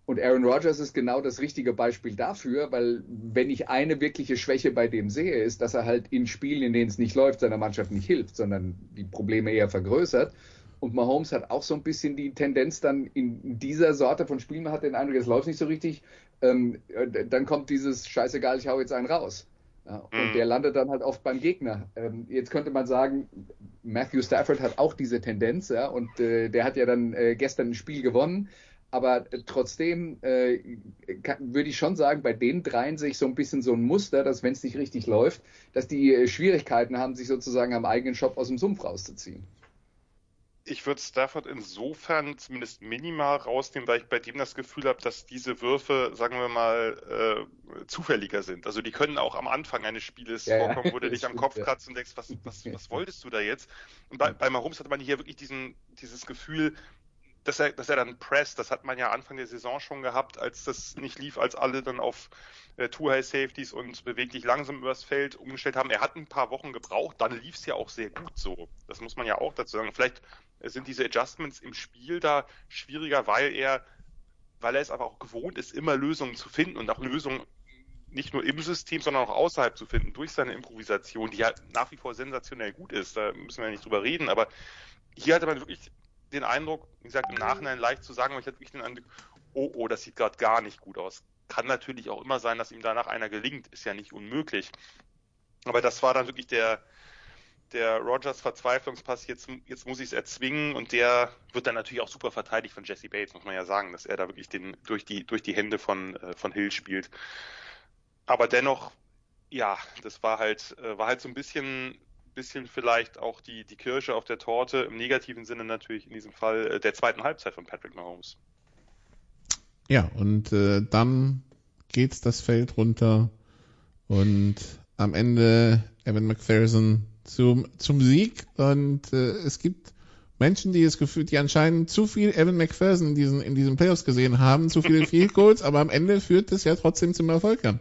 Und Aaron Rodgers ist genau das richtige Beispiel dafür, weil wenn ich eine wirkliche Schwäche bei dem sehe, ist, dass er halt in Spielen, in denen es nicht läuft, seiner Mannschaft nicht hilft, sondern die Probleme eher vergrößert. Und Mahomes hat auch so ein bisschen die Tendenz dann in dieser Sorte von Spielen, man hat den Eindruck, es läuft nicht so richtig, ähm, äh, dann kommt dieses Scheißegal, ich hau jetzt einen raus. Ja, und mhm. der landet dann halt oft beim Gegner. Ähm, jetzt könnte man sagen, Matthew Stafford hat auch diese Tendenz, ja, und äh, der hat ja dann äh, gestern ein Spiel gewonnen. Aber äh, trotzdem äh, würde ich schon sagen, bei den dreien sehe ich so ein bisschen so ein Muster, dass wenn es nicht richtig läuft, dass die äh, Schwierigkeiten haben, sich sozusagen am eigenen Shop aus dem Sumpf rauszuziehen ich würde Stafford insofern zumindest minimal rausnehmen, weil ich bei dem das Gefühl habe, dass diese Würfe, sagen wir mal, äh, zufälliger sind. Also die können auch am Anfang eines Spieles ja, vorkommen, wo du dich am Kopf kratzt und denkst, was, was, was wolltest du da jetzt? Und bei, bei Mahomes hatte man hier wirklich diesen, dieses Gefühl, dass er, dass er dann presst, das hat man ja Anfang der Saison schon gehabt, als das nicht lief, als alle dann auf äh, Two-High-Safeties und beweglich langsam übers Feld umgestellt haben. Er hat ein paar Wochen gebraucht, dann lief es ja auch sehr gut so. Das muss man ja auch dazu sagen. Vielleicht sind diese Adjustments im Spiel da schwieriger, weil er, weil er es aber auch gewohnt ist, immer Lösungen zu finden und auch Lösungen nicht nur im System, sondern auch außerhalb zu finden, durch seine Improvisation, die ja nach wie vor sensationell gut ist. Da müssen wir ja nicht drüber reden, aber hier hatte man wirklich den Eindruck, wie gesagt, im Nachhinein leicht zu sagen, aber ich hatte wirklich den Eindruck, oh, oh, das sieht gerade gar nicht gut aus. Kann natürlich auch immer sein, dass ihm danach einer gelingt, ist ja nicht unmöglich. Aber das war dann wirklich der, der Rogers Verzweiflungspass, jetzt, jetzt muss ich es erzwingen und der wird dann natürlich auch super verteidigt von Jesse Bates, muss man ja sagen, dass er da wirklich den, durch die, durch die Hände von, äh, von Hill spielt. Aber dennoch, ja, das war halt, äh, war halt so ein bisschen bisschen vielleicht auch die, die Kirsche auf der Torte, im negativen Sinne natürlich in diesem Fall äh, der zweiten Halbzeit von Patrick Mahomes. Ja, und äh, dann geht's das Feld runter und am Ende Evan McPherson zum, zum Sieg und äh, es gibt Menschen, die das Gefühl, die anscheinend zu viel Evan McPherson in diesen, in diesen Playoffs gesehen haben, zu viele Field Goals, aber am Ende führt es ja trotzdem zum Erfolg an.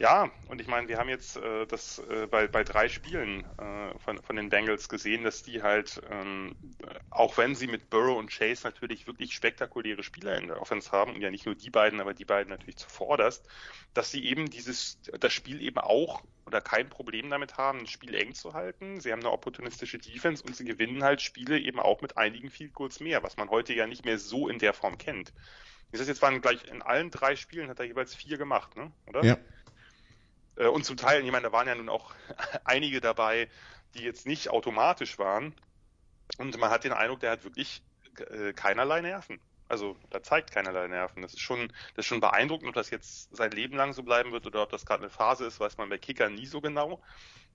Ja, und ich meine, wir haben jetzt äh, das äh, bei, bei drei Spielen äh, von, von den Bengals gesehen, dass die halt, ähm, auch wenn sie mit Burrow und Chase natürlich wirklich spektakuläre Spieler in der Offense haben, und ja nicht nur die beiden, aber die beiden natürlich zuvorderst, dass sie eben dieses, das Spiel eben auch oder kein Problem damit haben, das Spiel eng zu halten. Sie haben eine opportunistische Defense und sie gewinnen halt Spiele eben auch mit einigen Field Goals mehr, was man heute ja nicht mehr so in der Form kennt. Das jetzt waren gleich in allen drei Spielen hat er jeweils vier gemacht, ne? Oder? Ja. Äh, und zum Teil, ich meine, da waren ja nun auch einige dabei, die jetzt nicht automatisch waren. Und man hat den Eindruck, der hat wirklich äh, keinerlei Nerven. Also da zeigt keinerlei Nerven. Das ist schon, das ist schon beeindruckend, ob das jetzt sein Leben lang so bleiben wird oder ob das gerade eine Phase ist, weiß man bei Kickern nie so genau.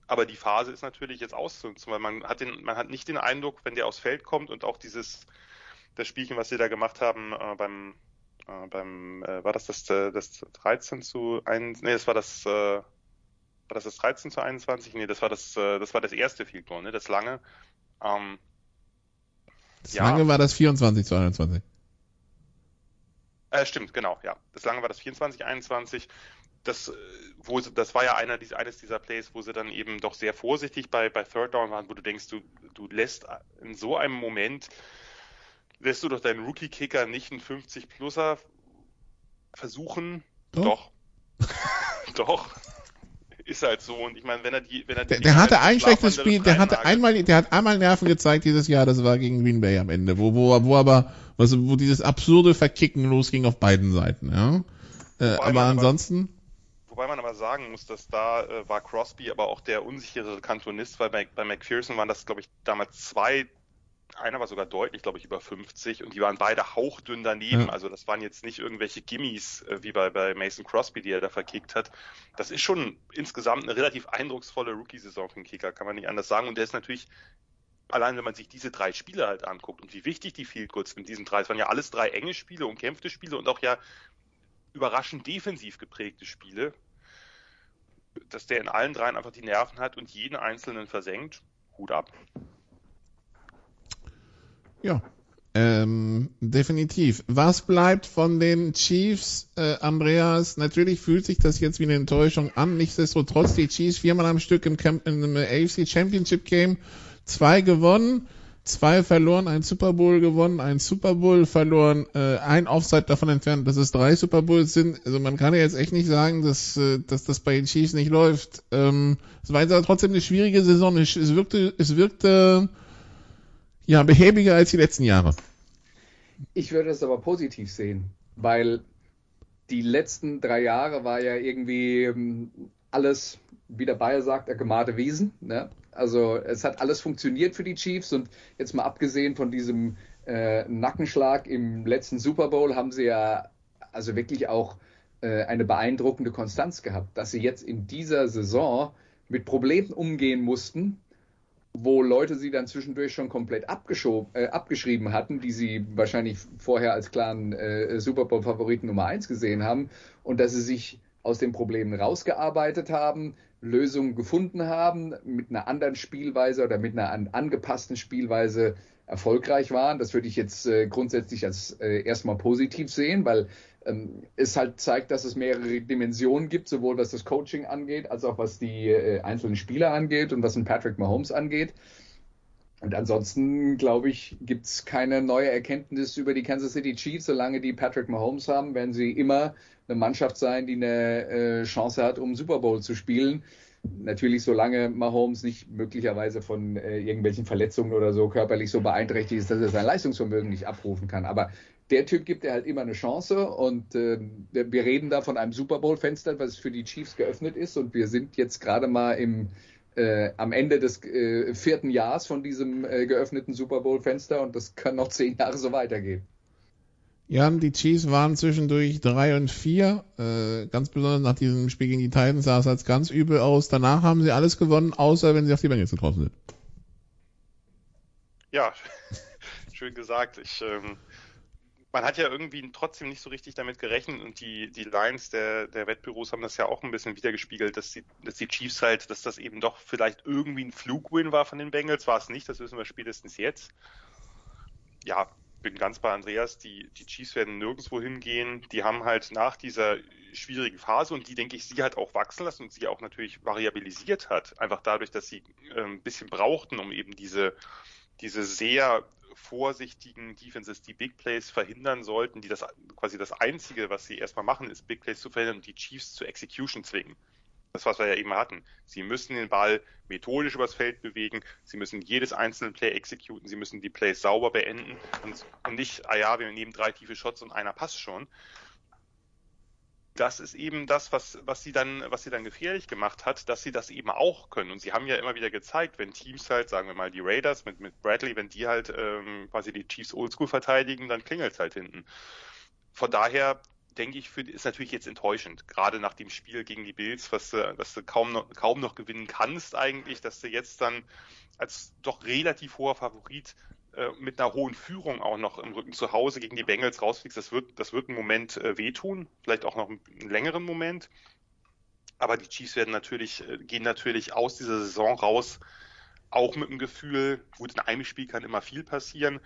Aber die Phase ist natürlich jetzt auszunutzen, weil man hat den, man hat nicht den Eindruck, wenn der aufs Feld kommt und auch dieses, das Spielchen, was sie da gemacht haben äh, beim, äh, beim, äh, war das das, äh, das 13 zu 1, nee, das war das, äh, war das das 13 zu 21? Nee, das war das, äh, das war das erste Field Goal, ne? Das lange. Ähm, das ja. lange war das 24 zu 21. Äh, stimmt, genau, ja. Das lange war das 24, 21. Das, äh, wo, das war ja einer, eines dieser Plays, wo sie dann eben doch sehr vorsichtig bei, bei Third Down waren, wo du denkst, du, du lässt in so einem Moment, lässt du doch deinen Rookie-Kicker nicht einen 50-Pluser versuchen. Doch. Doch. doch ist halt so. Und ich meine, wenn er die, wenn er die der, der hatte ein schlechtes Spiel, der hatte einmal, der hat einmal Nerven gezeigt dieses Jahr, das war gegen Green Bay am Ende, wo, wo, wo aber, also, wo dieses absurde Verkicken losging auf beiden Seiten, ja. Äh, aber ansonsten. wobei man aber sagen muss, dass da äh, war Crosby aber auch der unsichere Kantonist, weil bei, bei McPherson waren das, glaube ich, damals zwei einer war sogar deutlich, glaube ich, über 50 und die waren beide hauchdünn daneben. Ja. Also das waren jetzt nicht irgendwelche Gimmies äh, wie bei, bei Mason Crosby, die er da verkickt hat. Das ist schon insgesamt eine relativ eindrucksvolle Rookie-Saison für den Kicker, kann man nicht anders sagen. Und der ist natürlich allein wenn man sich diese drei Spiele halt anguckt und wie wichtig die Field Goals in diesen drei, es waren ja alles drei enge Spiele, umkämpfte Spiele und auch ja überraschend defensiv geprägte Spiele, dass der in allen dreien einfach die Nerven hat und jeden einzelnen versenkt, Hut ab. Ja, ähm, definitiv. Was bleibt von den Chiefs, äh, Andreas? Natürlich fühlt sich das jetzt wie eine Enttäuschung an. Nichtsdestotrotz die Chiefs viermal am Stück im, Camp im AFC Championship Game, zwei gewonnen, zwei verloren, ein Super Bowl gewonnen, ein Super Bowl verloren, äh, ein Offside davon entfernt, dass es drei Super Bowls sind. Also man kann ja jetzt echt nicht sagen, dass, äh, dass das bei den Chiefs nicht läuft. Ähm, es war jetzt aber trotzdem eine schwierige Saison. Es, es wirkte, es wirkte ja, behäbiger als die letzten Jahre. Ich würde es aber positiv sehen, weil die letzten drei Jahre war ja irgendwie ähm, alles, wie der Bayer sagt, ein gemade Wesen. Ne? Also es hat alles funktioniert für die Chiefs und jetzt mal abgesehen von diesem äh, Nackenschlag im letzten Super Bowl haben sie ja also wirklich auch äh, eine beeindruckende Konstanz gehabt, dass sie jetzt in dieser Saison mit Problemen umgehen mussten, wo Leute sie dann zwischendurch schon komplett äh, abgeschrieben hatten, die sie wahrscheinlich vorher als klaren äh, Super Bowl-Favoriten Nummer eins gesehen haben und dass sie sich aus den Problemen rausgearbeitet haben, Lösungen gefunden haben, mit einer anderen Spielweise oder mit einer an, angepassten Spielweise erfolgreich waren. Das würde ich jetzt äh, grundsätzlich als äh, erstmal positiv sehen, weil es halt zeigt, dass es mehrere Dimensionen gibt, sowohl was das Coaching angeht, als auch was die äh, einzelnen Spieler angeht und was ein Patrick Mahomes angeht. Und ansonsten, glaube ich, gibt es keine neue Erkenntnis über die Kansas City Chiefs. Solange die Patrick Mahomes haben, werden sie immer eine Mannschaft sein, die eine äh, Chance hat, um Super Bowl zu spielen. Natürlich, solange Mahomes nicht möglicherweise von äh, irgendwelchen Verletzungen oder so körperlich so beeinträchtigt ist, dass er sein Leistungsvermögen nicht abrufen kann. Aber der Typ gibt er halt immer eine Chance und äh, wir reden da von einem Super Bowl-Fenster, was für die Chiefs geöffnet ist und wir sind jetzt gerade mal im äh, am Ende des äh, vierten Jahres von diesem äh, geöffneten Super Bowl-Fenster und das kann noch zehn Jahre so weitergehen. Ja, die Chiefs waren zwischendurch drei und vier. Äh, ganz besonders nach diesem Spiel gegen die Titans sah es als ganz übel aus. Danach haben sie alles gewonnen, außer wenn sie auf die Bengals getroffen sind. Ja, schön gesagt. Ich ähm, man hat ja irgendwie trotzdem nicht so richtig damit gerechnet und die, die Lines der, der Wettbüros haben das ja auch ein bisschen wiedergespiegelt, dass die, dass die Chiefs halt, dass das eben doch vielleicht irgendwie ein Flugwin war von den Bengals, war es nicht, das wissen wir spätestens jetzt. Ja, bin ganz bei Andreas, die, die Chiefs werden nirgendwo hingehen, die haben halt nach dieser schwierigen Phase und die, denke ich, sie halt auch wachsen lassen und sie auch natürlich variabilisiert hat, einfach dadurch, dass sie äh, ein bisschen brauchten, um eben diese, diese sehr vorsichtigen Defenses, die Big Plays verhindern sollten, die das quasi das Einzige, was sie erstmal machen, ist Big Plays zu verhindern und die Chiefs zur Execution zwingen. Das, was wir ja eben hatten. Sie müssen den Ball methodisch übers Feld bewegen, sie müssen jedes einzelne Play exekuten, sie müssen die Plays sauber beenden und, und nicht, ah ja, wir nehmen drei tiefe Shots und einer passt schon das ist eben das, was, was sie dann, was sie dann gefährlich gemacht hat, dass sie das eben auch können. Und sie haben ja immer wieder gezeigt, wenn Teams halt, sagen wir mal die Raiders mit, mit Bradley, wenn die halt ähm, quasi die Chiefs Oldschool verteidigen, dann klingelt es halt hinten. Von daher denke ich, für, ist natürlich jetzt enttäuschend, gerade nach dem Spiel gegen die Bills, was du, was du kaum noch, kaum noch gewinnen kannst eigentlich, dass du jetzt dann als doch relativ hoher Favorit äh, mit einer hohen Führung auch noch im Rücken zu Hause gegen die Bengals rausfliegst, das wird, das wird einen Moment äh, wehtun, vielleicht auch noch einen, einen längeren Moment. Aber die Chiefs werden natürlich, äh, gehen natürlich aus dieser Saison raus, auch mit dem Gefühl, gut, in einem Spiel kann immer viel passieren,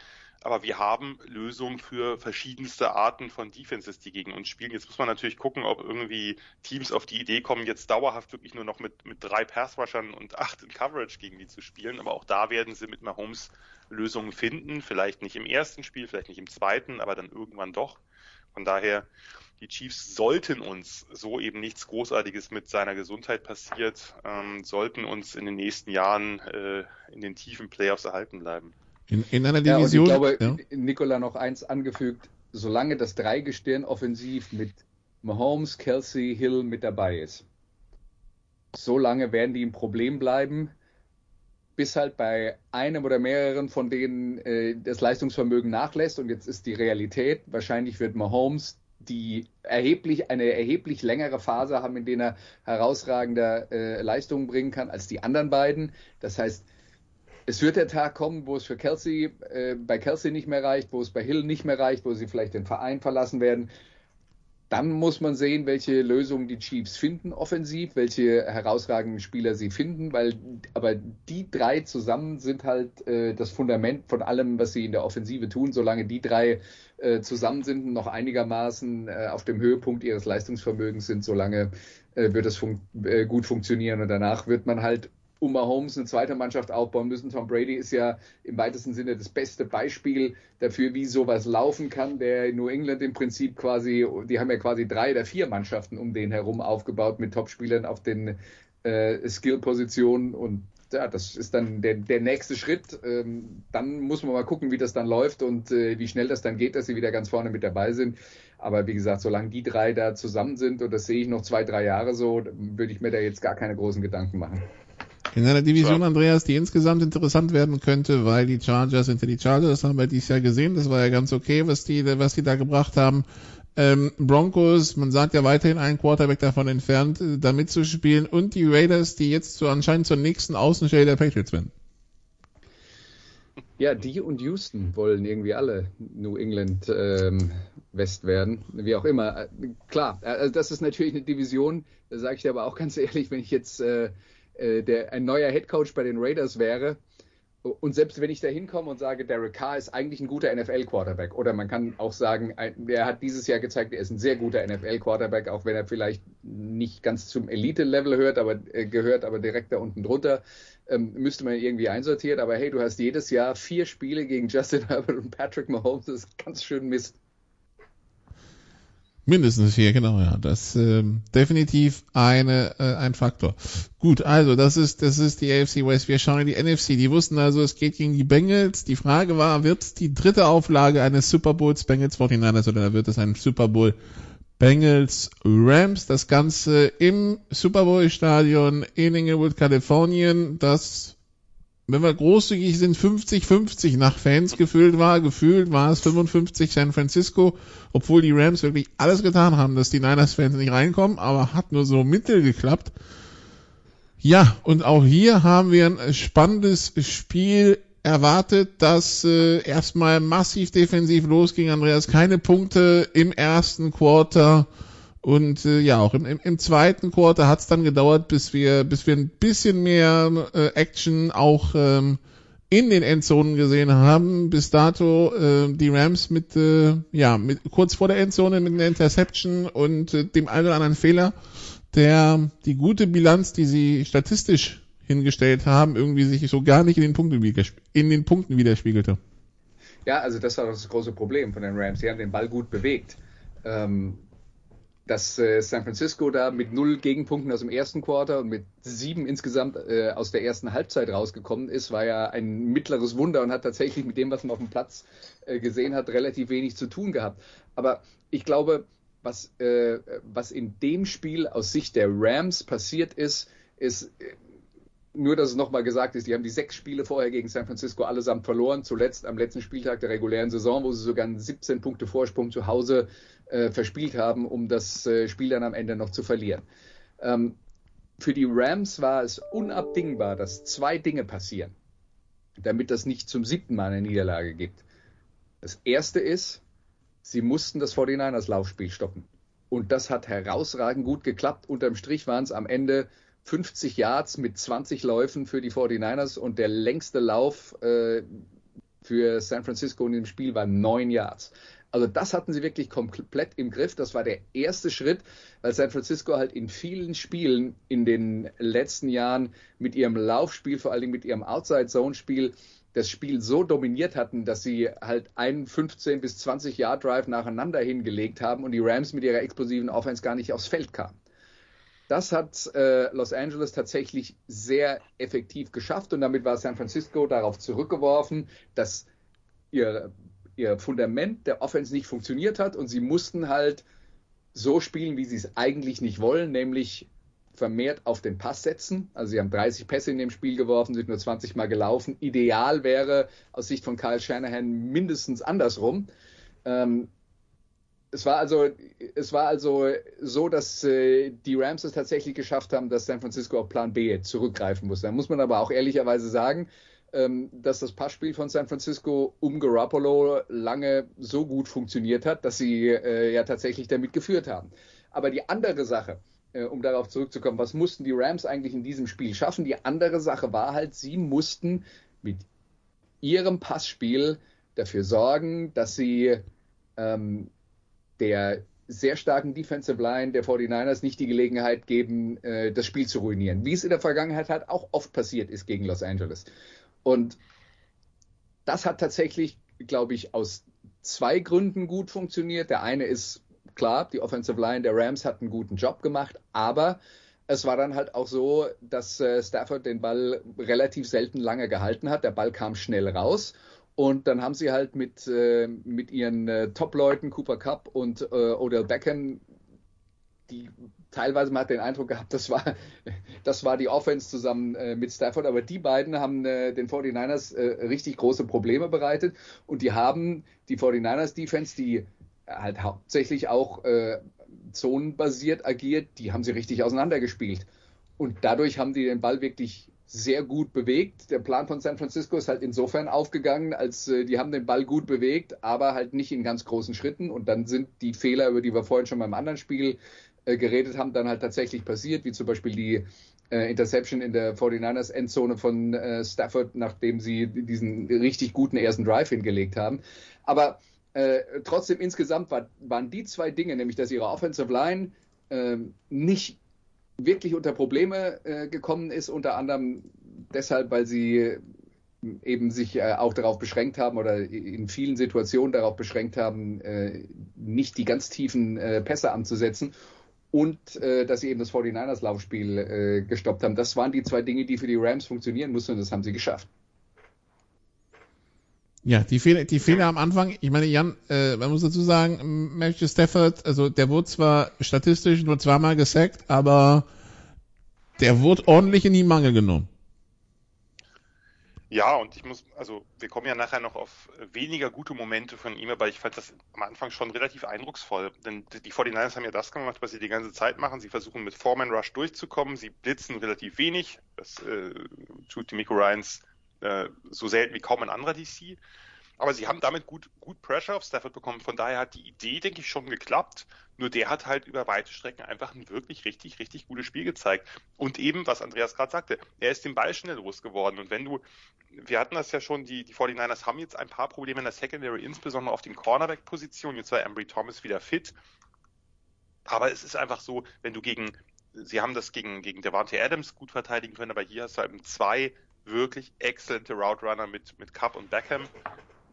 aber wir haben Lösungen für verschiedenste Arten von Defenses, die gegen uns spielen. Jetzt muss man natürlich gucken, ob irgendwie Teams auf die Idee kommen, jetzt dauerhaft wirklich nur noch mit, mit drei Pass-Rushern und acht in Coverage gegen die zu spielen. Aber auch da werden sie mit Mahomes Lösungen finden. Vielleicht nicht im ersten Spiel, vielleicht nicht im zweiten, aber dann irgendwann doch. Von daher, die Chiefs sollten uns, so eben nichts Großartiges mit seiner Gesundheit passiert, ähm, sollten uns in den nächsten Jahren äh, in den tiefen Playoffs erhalten bleiben. In, in einer Division. Ja, ich glaube, ja. Nikola noch eins angefügt, solange das Dreigestirn offensiv mit Mahomes, Kelsey, Hill mit dabei ist, solange werden die ein Problem bleiben. bis halt bei einem oder mehreren von denen äh, das Leistungsvermögen nachlässt. Und jetzt ist die Realität, wahrscheinlich wird Mahomes die erheblich, eine erheblich längere Phase haben, in der er herausragende äh, Leistungen bringen kann als die anderen beiden. Das heißt, es wird der Tag kommen, wo es für Kelsey, äh, bei Kelsey nicht mehr reicht, wo es bei Hill nicht mehr reicht, wo sie vielleicht den Verein verlassen werden. Dann muss man sehen, welche Lösungen die Chiefs finden offensiv, welche herausragenden Spieler sie finden, weil aber die drei zusammen sind halt äh, das Fundament von allem, was sie in der Offensive tun. Solange die drei äh, zusammen sind und noch einigermaßen äh, auf dem Höhepunkt ihres Leistungsvermögens sind, solange äh, wird es fun äh, gut funktionieren und danach wird man halt um Mahomes eine zweite Mannschaft aufbauen müssen. Tom Brady ist ja im weitesten Sinne das beste Beispiel dafür, wie sowas laufen kann. Der in New England im Prinzip quasi, die haben ja quasi drei oder vier Mannschaften um den herum aufgebaut mit Topspielern auf den äh, Skill-Positionen und ja, das ist dann der, der nächste Schritt. Ähm, dann muss man mal gucken, wie das dann läuft und äh, wie schnell das dann geht, dass sie wieder ganz vorne mit dabei sind. Aber wie gesagt, solange die drei da zusammen sind, und das sehe ich noch zwei, drei Jahre so, würde ich mir da jetzt gar keine großen Gedanken machen. In einer Division, Andreas, die insgesamt interessant werden könnte, weil die Chargers ja die Chargers, das haben wir dieses Jahr gesehen, das war ja ganz okay, was die, was die da gebracht haben. Ähm, Broncos, man sagt ja weiterhin einen Quarterback davon entfernt, äh, da mitzuspielen und die Raiders, die jetzt so anscheinend zur nächsten Außenstelle der Patriots werden. Ja, die und Houston wollen irgendwie alle New England ähm, West werden, wie auch immer. Äh, klar, also das ist natürlich eine Division, da sage ich dir aber auch ganz ehrlich, wenn ich jetzt äh, äh, der, ein neuer Headcoach bei den Raiders wäre, und selbst wenn ich da hinkomme und sage, Derek Carr ist eigentlich ein guter NFL-Quarterback, oder man kann auch sagen, er hat dieses Jahr gezeigt, er ist ein sehr guter NFL-Quarterback, auch wenn er vielleicht nicht ganz zum Elite-Level hört, aber äh, gehört, aber direkt da unten drunter, ähm, müsste man irgendwie einsortieren. Aber hey, du hast jedes Jahr vier Spiele gegen Justin Herbert und Patrick Mahomes, das ist ganz schön Mist. Mindestens vier, genau, ja. Das äh, definitiv eine äh, ein Faktor. Gut, also das ist das ist die AFC West. Wir schauen in die NFC. Die wussten also, es geht gegen die Bengals. Die Frage war, wird die dritte Auflage eines Super Bowls Bengals 49ers oder wird es ein Super Bowl Bengals Rams? Das Ganze im Super Bowl Stadion in Inglewood, Kalifornien. Das wenn wir großzügig sind, 50-50 nach Fans gefüllt war. Gefühlt war es 55 San Francisco, obwohl die Rams wirklich alles getan haben, dass die Niners-Fans nicht reinkommen, aber hat nur so mittel geklappt. Ja, und auch hier haben wir ein spannendes Spiel erwartet, das äh, erstmal massiv defensiv losging. Andreas, keine Punkte im ersten Quarter. Und äh, ja, auch im, im, im zweiten Quarter hat es dann gedauert, bis wir, bis wir ein bisschen mehr äh, Action auch ähm, in den Endzonen gesehen haben. Bis dato äh, die Rams mit, äh, ja, mit kurz vor der Endzone mit einer Interception und äh, dem einen oder anderen Fehler, der die gute Bilanz, die sie statistisch hingestellt haben, irgendwie sich so gar nicht in den Punkten, in den Punkten widerspiegelte. Ja, also das war das große Problem von den Rams. Sie haben den Ball gut bewegt. Ähm, dass äh, San Francisco da mit null Gegenpunkten aus dem ersten Quarter und mit sieben insgesamt äh, aus der ersten Halbzeit rausgekommen ist, war ja ein mittleres Wunder und hat tatsächlich mit dem, was man auf dem Platz äh, gesehen hat, relativ wenig zu tun gehabt. Aber ich glaube, was, äh, was in dem Spiel aus Sicht der Rams passiert ist, ist äh, nur, dass es nochmal gesagt ist, die haben die sechs Spiele vorher gegen San Francisco allesamt verloren. Zuletzt am letzten Spieltag der regulären Saison, wo sie sogar einen 17 Punkte Vorsprung zu Hause äh, verspielt haben, um das äh, Spiel dann am Ende noch zu verlieren. Ähm, für die Rams war es unabdingbar, dass zwei Dinge passieren, damit das nicht zum siebten Mal eine Niederlage gibt. Das erste ist, sie mussten das 49ers Laufspiel stoppen. Und das hat herausragend gut geklappt. Unterm Strich waren es am Ende 50 Yards mit 20 Läufen für die 49ers und der längste Lauf äh, für San Francisco in dem Spiel war 9 Yards. Also das hatten sie wirklich komplett im Griff. Das war der erste Schritt, weil San Francisco halt in vielen Spielen in den letzten Jahren mit ihrem Laufspiel, vor allen Dingen mit ihrem Outside-Zone-Spiel, das Spiel so dominiert hatten, dass sie halt einen 15 bis 20 Yard Drive nacheinander hingelegt haben und die Rams mit ihrer explosiven Offense gar nicht aufs Feld kamen. Das hat äh, Los Angeles tatsächlich sehr effektiv geschafft und damit war San Francisco darauf zurückgeworfen, dass ihr, ihr Fundament der Offense nicht funktioniert hat und sie mussten halt so spielen, wie sie es eigentlich nicht wollen, nämlich vermehrt auf den Pass setzen. Also sie haben 30 Pässe in dem Spiel geworfen, sind nur 20 Mal gelaufen. Ideal wäre aus Sicht von Kyle Shanahan mindestens andersrum. Ähm, es war also, es war also so, dass äh, die Rams es tatsächlich geschafft haben, dass San Francisco auf Plan B zurückgreifen muss. Da muss man aber auch ehrlicherweise sagen, ähm, dass das Passspiel von San Francisco um Garoppolo lange so gut funktioniert hat, dass sie äh, ja tatsächlich damit geführt haben. Aber die andere Sache, äh, um darauf zurückzukommen, was mussten die Rams eigentlich in diesem Spiel schaffen? Die andere Sache war halt, sie mussten mit ihrem Passspiel dafür sorgen, dass sie ähm, der sehr starken Defensive Line der 49ers nicht die Gelegenheit geben, äh, das Spiel zu ruinieren. Wie es in der Vergangenheit halt auch oft passiert ist gegen Los Angeles. Und das hat tatsächlich, glaube ich, aus zwei Gründen gut funktioniert. Der eine ist klar, die Offensive Line der Rams hat einen guten Job gemacht, aber es war dann halt auch so, dass äh, Stafford den Ball relativ selten lange gehalten hat. Der Ball kam schnell raus und dann haben sie halt mit, äh, mit ihren äh, Top-Leuten, Cooper Cup und äh, Odell Beckham, die teilweise man hat den Eindruck gehabt, das war, das war die Offense zusammen äh, mit Stafford, aber die beiden haben äh, den 49ers äh, richtig große Probleme bereitet und die haben die 49ers Defense, die halt hauptsächlich auch äh, zonenbasiert agiert, die haben sie richtig auseinandergespielt. Und dadurch haben die den Ball wirklich sehr gut bewegt. Der Plan von San Francisco ist halt insofern aufgegangen, als äh, die haben den Ball gut bewegt, aber halt nicht in ganz großen Schritten. Und dann sind die Fehler, über die wir vorhin schon beim anderen Spiel äh, geredet haben, dann halt tatsächlich passiert, wie zum Beispiel die äh, Interception in der 49ers Endzone von äh, Stafford, nachdem sie diesen richtig guten ersten Drive hingelegt haben. Aber äh, trotzdem insgesamt war, waren die zwei Dinge, nämlich dass ihre Offensive Line ähm, nicht wirklich unter Probleme äh, gekommen ist, unter anderem deshalb, weil sie eben sich äh, auch darauf beschränkt haben oder in vielen Situationen darauf beschränkt haben, äh, nicht die ganz tiefen äh, Pässe anzusetzen und äh, dass sie eben das 49ers Laufspiel äh, gestoppt haben. Das waren die zwei Dinge, die für die Rams funktionieren mussten und das haben sie geschafft. Ja, die Fehler, die Fehler am Anfang, ich meine, Jan, äh, man muss dazu sagen, Matthew Stafford, also der wurde zwar statistisch nur zweimal gesackt, aber der wurde ordentlich in die Mangel genommen. Ja, und ich muss, also wir kommen ja nachher noch auf weniger gute Momente von ihm, aber ich fand das am Anfang schon relativ eindrucksvoll. Denn die 49ers haben ja das gemacht, was sie die ganze Zeit machen. Sie versuchen mit Foreman Rush durchzukommen, sie blitzen relativ wenig. Das äh, tut die Miko Ryans äh, so selten wie kaum ein anderer DC. Aber sie haben damit gut, gut Pressure auf Stafford bekommen. Von daher hat die Idee, denke ich, schon geklappt. Nur der hat halt über weite Strecken einfach ein wirklich richtig, richtig gutes Spiel gezeigt. Und eben, was Andreas gerade sagte, er ist den Ball schnell losgeworden. Und wenn du, wir hatten das ja schon, die, die 49ers haben jetzt ein paar Probleme in der Secondary, insbesondere auf den Cornerback-Positionen. Jetzt war Embry Thomas wieder fit. Aber es ist einfach so, wenn du gegen, sie haben das gegen, gegen Devante Adams gut verteidigen können, aber hier hast du eben zwei wirklich exzellente Route Runner mit, mit Cup und Beckham,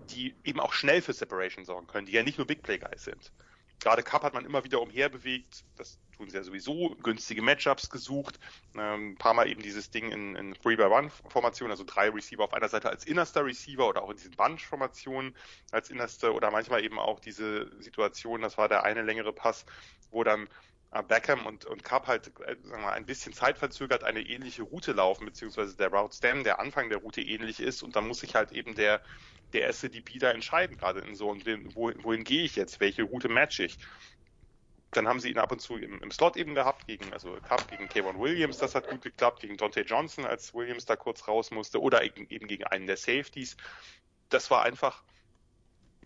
die eben auch schnell für Separation sorgen können, die ja nicht nur Big Play Guys sind. Gerade Cup hat man immer wieder umherbewegt, das tun sie ja sowieso, günstige Matchups gesucht, ähm, ein paar Mal eben dieses Ding in, in 3-by-1-Formation, also drei Receiver auf einer Seite als innerster Receiver oder auch in diesen Bunch-Formationen als innerster oder manchmal eben auch diese Situation, das war der eine längere Pass, wo dann Beckham und, und Cup halt äh, sagen wir, ein bisschen zeitverzögert eine ähnliche Route laufen, beziehungsweise der Route Stem, der Anfang der Route ähnlich ist. Und dann muss sich halt eben der, der erste DB da entscheiden, gerade in so, und wohin, wohin gehe ich jetzt, welche Route match ich. Dann haben sie ihn ab und zu im, im Slot eben gehabt, gegen, also Cup gegen Kevin Williams, das hat gut geklappt, gegen Dante Johnson, als Williams da kurz raus musste, oder eben gegen einen der Safeties. Das war einfach,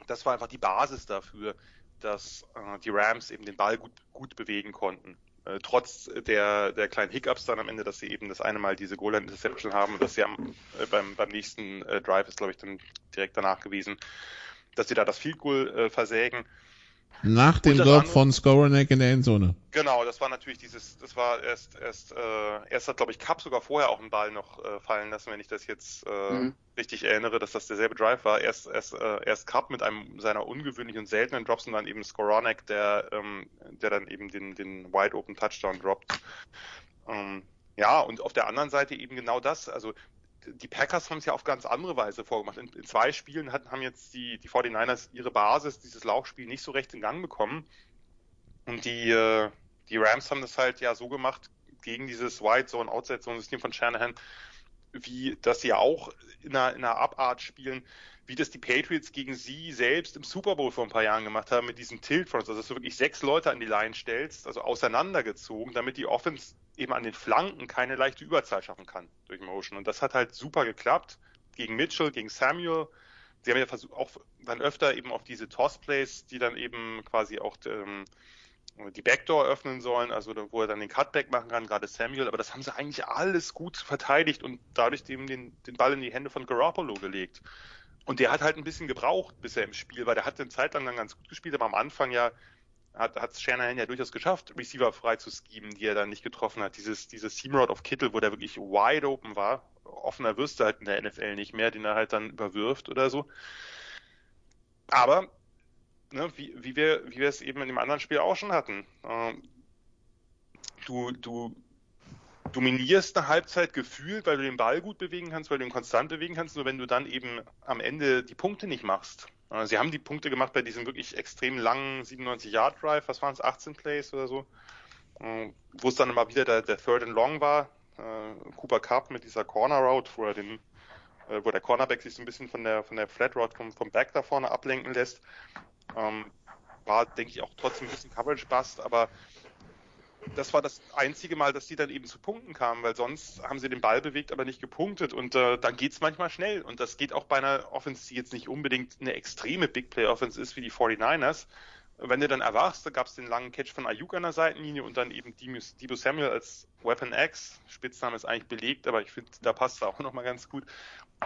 das war einfach die Basis dafür, dass äh, die Rams eben den Ball gut, gut bewegen konnten. Äh, trotz der, der kleinen Hiccups dann am Ende, dass sie eben das eine Mal diese Goal-Line-Interception haben und dass sie am, äh, beim, beim nächsten äh, Drive ist, glaube ich, dann direkt danach gewesen, dass sie da das Field Goal äh, versägen. Nach dem Block von Skoronek in der Endzone. Genau, das war natürlich dieses, das war erst, erst, äh, erst hat, glaube ich, Cup sogar vorher auch einen Ball noch äh, fallen lassen, wenn ich das jetzt äh, mhm. richtig erinnere, dass das derselbe Drive war. Erst, erst, äh, erst Cup mit einem seiner ungewöhnlichen und seltenen Drops und dann eben Skoronek, der, ähm, der dann eben den, den Wide Open Touchdown droppt. Ähm, ja, und auf der anderen Seite eben genau das. Also die Packers haben es ja auf ganz andere Weise vorgemacht. In, in zwei Spielen hat, haben jetzt die, die 49ers ihre Basis, dieses Laufspiel, nicht so recht in Gang bekommen. Und die, äh, die Rams haben das halt ja so gemacht, gegen dieses White Zone, Outside Zone System von Shanahan, wie das sie ja auch in einer, in einer Abart spielen, wie das die Patriots gegen sie selbst im Super Bowl vor ein paar Jahren gemacht haben mit diesen Tilt Fronts, also dass du wirklich sechs Leute an die Line stellst, also auseinandergezogen, damit die Offense eben an den Flanken keine leichte Überzahl schaffen kann durch Motion. Und das hat halt super geklappt gegen Mitchell, gegen Samuel. Sie haben ja versucht, auch dann öfter eben auf diese Toss-Plays, die dann eben quasi auch ähm, die Backdoor öffnen sollen, also wo er dann den Cutback machen kann, gerade Samuel, aber das haben sie eigentlich alles gut verteidigt und dadurch eben den, den Ball in die Hände von Garoppolo gelegt. Und der hat halt ein bisschen gebraucht bisher im Spiel, weil der hat eine Zeit lang dann ganz gut gespielt, aber am Anfang ja hat hat Shanahan ja durchaus geschafft, Receiver frei zu schieben, die er dann nicht getroffen hat. Dieses, dieses Seam Road auf Kittel, wo der wirklich wide open war, offener wirst du halt in der NFL nicht mehr, den er halt dann überwirft oder so. Aber ne, wie, wie, wir, wie wir es eben in dem anderen Spiel auch schon hatten. Ähm, du, du dominierst eine Halbzeit gefühlt, weil du den Ball gut bewegen kannst, weil du ihn konstant bewegen kannst, nur wenn du dann eben am Ende die Punkte nicht machst. Äh, sie haben die Punkte gemacht bei diesem wirklich extrem langen 97-Yard-Drive, was waren es, 18 Plays oder so, äh, wo es dann immer wieder der, der Third and Long war. Äh, Cooper Cup mit dieser Corner Route, wo er den wo der Cornerback sich so ein bisschen von der von der Flat Route vom, vom Back da vorne ablenken lässt. Ähm, war, denke ich, auch trotzdem ein bisschen Coverage-Bust, aber das war das einzige Mal, dass die dann eben zu Punkten kamen, weil sonst haben sie den Ball bewegt, aber nicht gepunktet. Und äh, dann geht's manchmal schnell. Und das geht auch bei einer Offense, die jetzt nicht unbedingt eine extreme Big Play Offense ist wie die 49ers. Wenn du dann erwachst, da gab's den langen Catch von Ayuk an der Seitenlinie und dann eben Debo Samuel als Weapon X, Spitzname ist eigentlich belegt, aber ich finde, da passt er auch nochmal ganz gut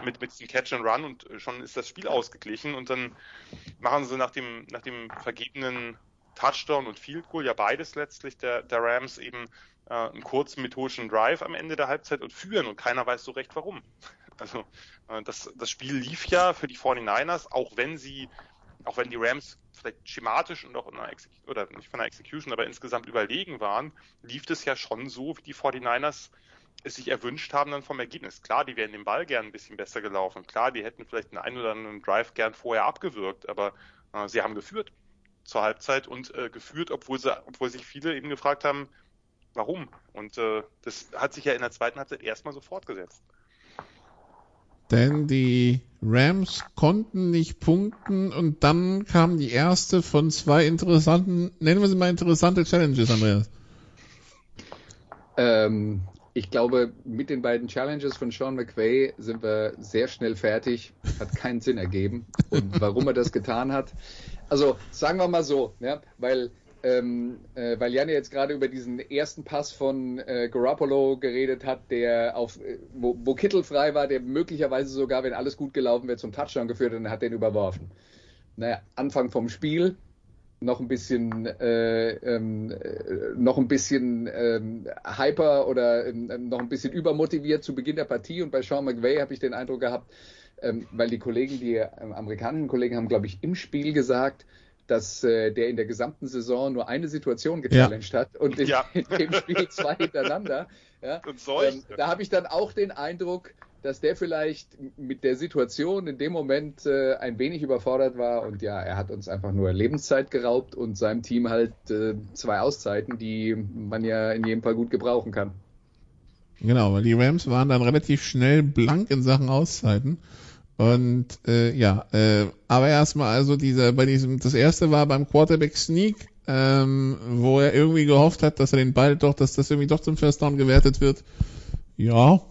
mit, mit diesem Catch and Run und schon ist das Spiel ausgeglichen. Und dann machen sie nach dem, nach dem vergebenen Touchdown und Field Goal, ja beides letztlich der, der Rams eben äh, einen kurzen methodischen Drive am Ende der Halbzeit und führen und keiner weiß so recht warum. Also äh, das, das Spiel lief ja für die 49ers, auch wenn sie, auch wenn die Rams vielleicht schematisch und auch in einer Execution, oder nicht von der Execution, aber insgesamt überlegen waren, lief es ja schon so, wie die 49ers es sich erwünscht haben dann vom Ergebnis. Klar, die wären den Ball gern ein bisschen besser gelaufen. Klar, die hätten vielleicht einen ein oder anderen Drive gern vorher abgewürgt, aber äh, sie haben geführt zur Halbzeit und äh, geführt, obwohl sie, obwohl sich viele eben gefragt haben, warum. Und äh, das hat sich ja in der zweiten Halbzeit erstmal so fortgesetzt. Denn die Rams konnten nicht punkten und dann kam die erste von zwei interessanten, nennen wir sie mal interessante Challenges, Andreas. Ähm, ich glaube, mit den beiden Challenges von Sean McVay sind wir sehr schnell fertig. Hat keinen Sinn ergeben. Und warum er das getan hat, also sagen wir mal so, ja, weil ähm, äh, weil Jan jetzt gerade über diesen ersten Pass von äh, Garoppolo geredet hat, der auf äh, wo, wo Kittel frei war, der möglicherweise sogar, wenn alles gut gelaufen wäre, zum Touchdown geführt hat und hat den überworfen. Naja, Anfang vom Spiel, noch ein bisschen äh, ähm, äh, noch ein bisschen ähm, hyper oder ähm, noch ein bisschen übermotiviert zu Beginn der Partie und bei Sean McVay habe ich den Eindruck gehabt, ähm, weil die Kollegen, die ähm, amerikanischen Kollegen haben, glaube ich, im Spiel gesagt, dass äh, der in der gesamten Saison nur eine Situation gechallenged ja. hat und in, ja. in, dem Spiel zwei hintereinander. Ja, ähm, da habe ich dann auch den Eindruck, dass der vielleicht mit der Situation in dem Moment äh, ein wenig überfordert war und ja, er hat uns einfach nur Lebenszeit geraubt und seinem Team halt äh, zwei Auszeiten, die man ja in jedem Fall gut gebrauchen kann. Genau, weil die Rams waren dann relativ schnell blank in Sachen Auszeiten. Und äh, ja, äh, aber erstmal also dieser bei diesem, das erste war beim Quarterback Sneak, ähm, wo er irgendwie gehofft hat, dass er den Ball doch, dass das irgendwie doch zum First Down gewertet wird. Ja.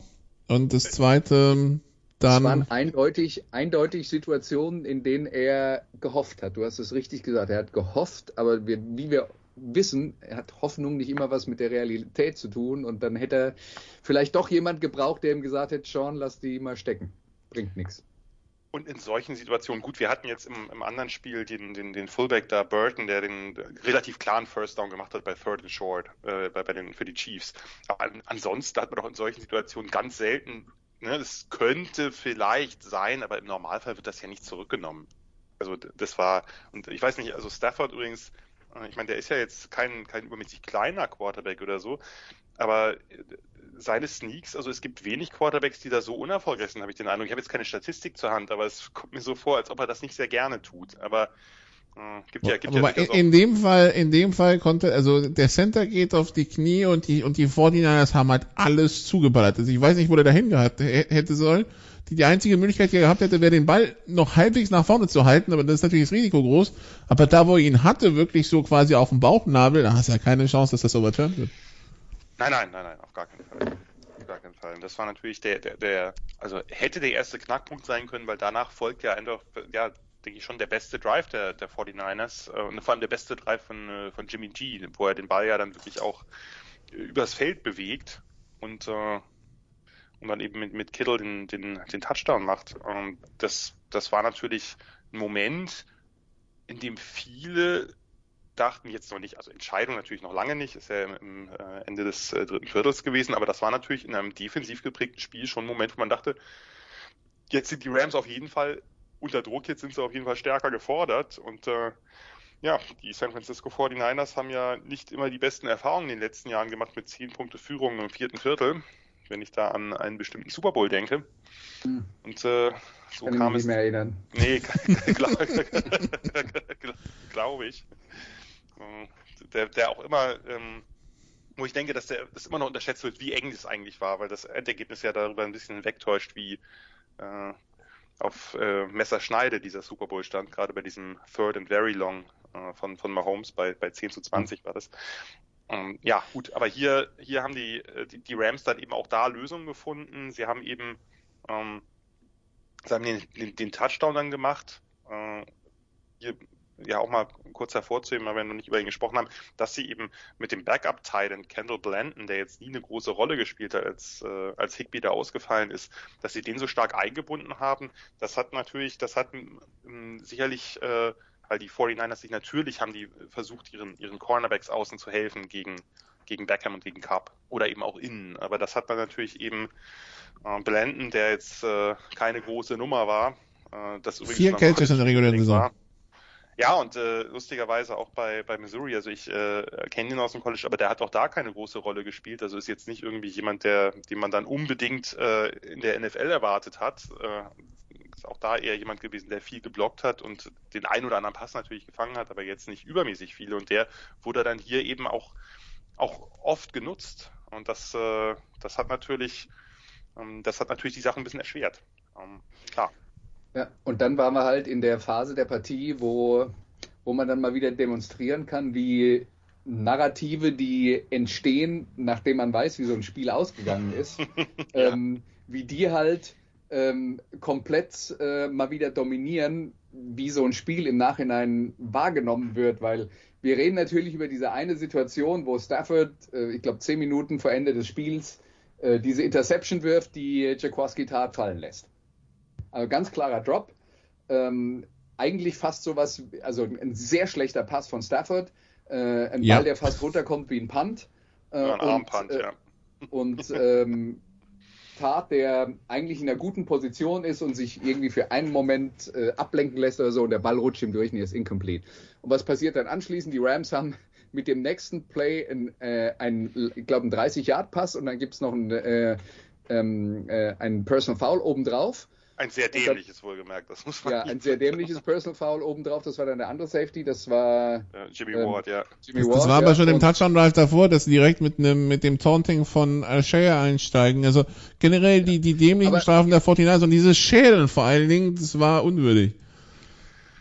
Und das zweite dann. Es waren eindeutig, eindeutig Situationen, in denen er gehofft hat. Du hast es richtig gesagt. Er hat gehofft, aber wir, wie wir wissen, er hat Hoffnung nicht immer was mit der Realität zu tun und dann hätte er vielleicht doch jemand gebraucht, der ihm gesagt hätte, Sean, lass die mal stecken. Bringt nichts. Und in solchen Situationen, gut, wir hatten jetzt im, im anderen Spiel den, den, den Fullback da, Burton, der den relativ klaren First Down gemacht hat bei Third and Short, äh, bei, bei den, für die Chiefs. Aber an, ansonsten hat man doch in solchen Situationen ganz selten, ne, das könnte vielleicht sein, aber im Normalfall wird das ja nicht zurückgenommen. Also das war, und ich weiß nicht, also Stafford übrigens, äh, ich meine, der ist ja jetzt kein, kein übermäßig kleiner Quarterback oder so, aber seine Sneaks, also es gibt wenig Quarterbacks, die da so unerfolgreich sind, habe ich den Eindruck. Ich habe jetzt keine Statistik zur Hand, aber es kommt mir so vor, als ob er das nicht sehr gerne tut. Aber Gibt ja, gibt Aber ja in, in dem Fall, in dem Fall konnte, also der Center geht auf die Knie und die, und die 49ers haben halt alles zugeballert. Also ich weiß nicht, wo der dahin gehabt hätte sollen. Die, die einzige Möglichkeit, die er gehabt hätte, wäre den Ball noch halbwegs nach vorne zu halten, aber das ist natürlich das Risiko groß. Aber da, wo er ihn hatte, wirklich so quasi auf dem Bauchnabel, da hast du ja keine Chance, dass das overturned wird. Nein, nein, nein, nein, auf gar keinen Fall. Auf gar keinen Fall. Das war natürlich der, der, der, also hätte der erste Knackpunkt sein können, weil danach folgt ja einfach, ja, denke ich, schon der beste Drive der, der 49ers äh, und vor allem der beste Drive von, äh, von Jimmy G, wo er den Ball ja dann wirklich auch äh, übers Feld bewegt und, äh, und dann eben mit, mit Kittle den, den, den Touchdown macht. Und das, das war natürlich ein Moment, in dem viele dachten jetzt noch nicht, also Entscheidung natürlich noch lange nicht, ist ja im, äh, Ende des äh, dritten Viertels gewesen, aber das war natürlich in einem defensiv geprägten Spiel schon ein Moment, wo man dachte, jetzt sind die Rams auf jeden Fall unter Druck, jetzt sind sie auf jeden Fall stärker gefordert und äh, ja, die San Francisco 49ers haben ja nicht immer die besten Erfahrungen in den letzten Jahren gemacht mit 10 Punkte Führung im vierten Viertel, wenn ich da an einen bestimmten Super Bowl denke. Hm. Und äh, so Kann kam ich es. Nicht mehr erinnern. Nee, glaube glaub ich. Der, der auch immer, ähm, wo ich denke, dass der das immer noch unterschätzt wird, wie eng das eigentlich war, weil das Endergebnis ja darüber ein bisschen wegtäuscht, wie äh, auf äh, Messerschneide dieser Super Bowl stand, gerade bei diesem Third and Very Long äh, von, von Mahomes bei, bei 10 zu 20 war das. Ähm, ja, gut, aber hier, hier haben die, äh, die, die, Rams dann eben auch da Lösungen gefunden. Sie haben eben ähm, sie haben den, den, den Touchdown dann gemacht. Äh, hier ja auch mal kurz hervorzuheben, weil wir noch nicht über ihn gesprochen haben, dass sie eben mit dem Backup-Titan Kendall Blanton, der jetzt nie eine große Rolle gespielt hat, als, äh, als Higby da ausgefallen ist, dass sie den so stark eingebunden haben. Das hat natürlich, das hat ähm, sicherlich, äh, weil die 49ers sich natürlich haben die versucht, ihren, ihren Cornerbacks außen zu helfen gegen, gegen Beckham und gegen Cup oder eben auch innen. Aber das hat dann natürlich eben äh, Blanton, der jetzt äh, keine große Nummer war, äh, das übrigens Vier Catches in der regulären Saison. War, ja, und äh, lustigerweise auch bei, bei Missouri, also ich äh, kenne ihn aus dem College, aber der hat auch da keine große Rolle gespielt. Also ist jetzt nicht irgendwie jemand, der, den man dann unbedingt äh, in der NFL erwartet hat. Äh, ist auch da eher jemand gewesen, der viel geblockt hat und den ein oder anderen Pass natürlich gefangen hat, aber jetzt nicht übermäßig viele. Und der wurde dann hier eben auch, auch oft genutzt. Und das, äh, das hat natürlich, ähm, das hat natürlich die Sache ein bisschen erschwert. Ähm, klar. Ja, und dann waren wir halt in der Phase der Partie, wo, wo man dann mal wieder demonstrieren kann, wie Narrative, die entstehen, nachdem man weiß, wie so ein Spiel ausgegangen ist, ähm, wie die halt ähm, komplett äh, mal wieder dominieren, wie so ein Spiel im Nachhinein wahrgenommen wird, weil wir reden natürlich über diese eine Situation, wo Stafford, äh, ich glaube, zehn Minuten vor Ende des Spiels, äh, diese Interception wirft, die Jaquaski Tat fallen lässt. Also ganz klarer Drop. Ähm, eigentlich fast sowas, also ein sehr schlechter Pass von Stafford. Äh, ein ja. Ball, der fast runterkommt wie ein Punt. Äh, ein Armpunt, äh, ja. Und ähm, Tat, der eigentlich in einer guten Position ist und sich irgendwie für einen Moment äh, ablenken lässt oder so und der Ball rutscht ihm durch und er ist incomplete. Und was passiert dann anschließend? Die Rams haben mit dem nächsten Play ein, äh, ein ich glaube, einen 30-Yard-Pass und dann gibt es noch ein, äh, ähm, äh, einen Personal Foul obendrauf. Ein sehr dämliches, dann, wohlgemerkt, das muss man Ja, ein sehr dämliches Personal Foul obendrauf, das war dann der andere Safety, das war ja, Jimmy ähm, Ward, ja. Jimmy das, Ward, das war ja, aber schon im Touchdown-Drive davor, dass sie direkt mit, einem, mit dem Taunting von Shea einsteigen. Also generell die, die dämlichen aber, Strafen der 49ers und dieses Schälen vor allen Dingen, das war unwürdig.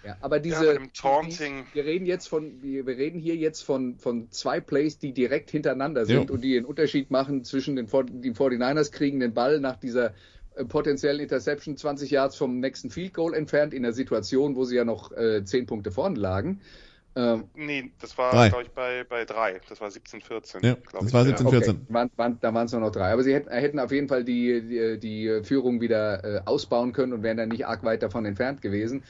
Ja, aber diese, ja, Taunting. wir reden jetzt von, wir, wir, reden hier jetzt von, von zwei Plays, die direkt hintereinander sind jo. und die einen Unterschied machen zwischen den, die 49ers kriegen den Ball nach dieser äh, potenziell Interception 20 Yards vom nächsten Field Goal entfernt, in der Situation, wo sie ja noch äh, 10 Punkte vorne lagen. Ähm, nee, das war, glaube ich, bei, bei drei. Das war 17-14. Ja, das war 17-14. Okay. Waren, waren, da waren es nur noch drei. Aber sie hätten, hätten auf jeden Fall die, die, die Führung wieder äh, ausbauen können und wären dann nicht arg weit davon entfernt gewesen.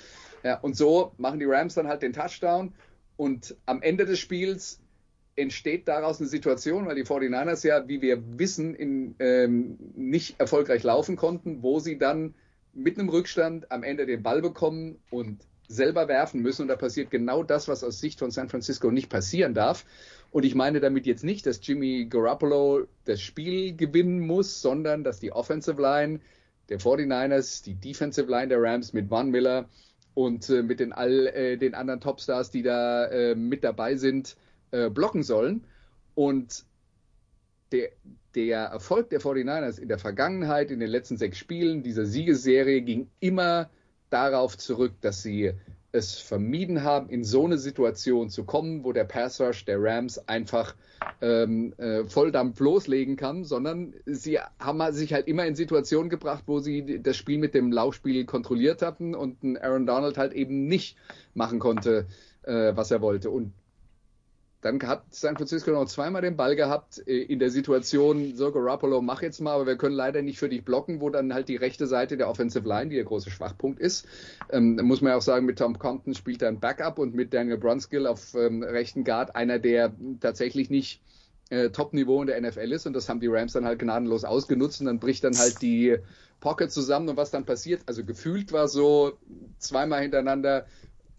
Ja, und so machen die Rams dann halt den Touchdown. Und am Ende des Spiels entsteht daraus eine Situation, weil die 49ers ja, wie wir wissen, in, ähm, nicht erfolgreich laufen konnten, wo sie dann mit einem Rückstand am Ende den Ball bekommen und selber werfen müssen. Und da passiert genau das, was aus Sicht von San Francisco nicht passieren darf. Und ich meine damit jetzt nicht, dass Jimmy Garoppolo das Spiel gewinnen muss, sondern dass die Offensive Line der 49ers, die Defensive Line der Rams mit Van Miller und äh, mit den all äh, den anderen Topstars, die da äh, mit dabei sind, äh, blocken sollen. Und der, der Erfolg der 49ers in der Vergangenheit, in den letzten sechs Spielen dieser Siegesserie, ging immer darauf zurück, dass sie es vermieden haben, in so eine Situation zu kommen, wo der Pass Rush der Rams einfach ähm, äh, Volldampf loslegen kann, sondern sie haben sich halt immer in Situationen gebracht, wo sie das Spiel mit dem Laufspiel kontrolliert hatten und Aaron Donald halt eben nicht machen konnte, äh, was er wollte. Und dann hat San Francisco noch zweimal den Ball gehabt äh, in der Situation, so Garoppolo, mach jetzt mal, aber wir können leider nicht für dich blocken, wo dann halt die rechte Seite der Offensive Line, die der große Schwachpunkt ist. Ähm, muss man ja auch sagen, mit Tom Compton spielt er ein Backup und mit Daniel Brunskill auf ähm, rechten Guard einer, der tatsächlich nicht äh, Top-Niveau in der NFL ist und das haben die Rams dann halt gnadenlos ausgenutzt und dann bricht dann halt die Pocket zusammen und was dann passiert, also gefühlt war so zweimal hintereinander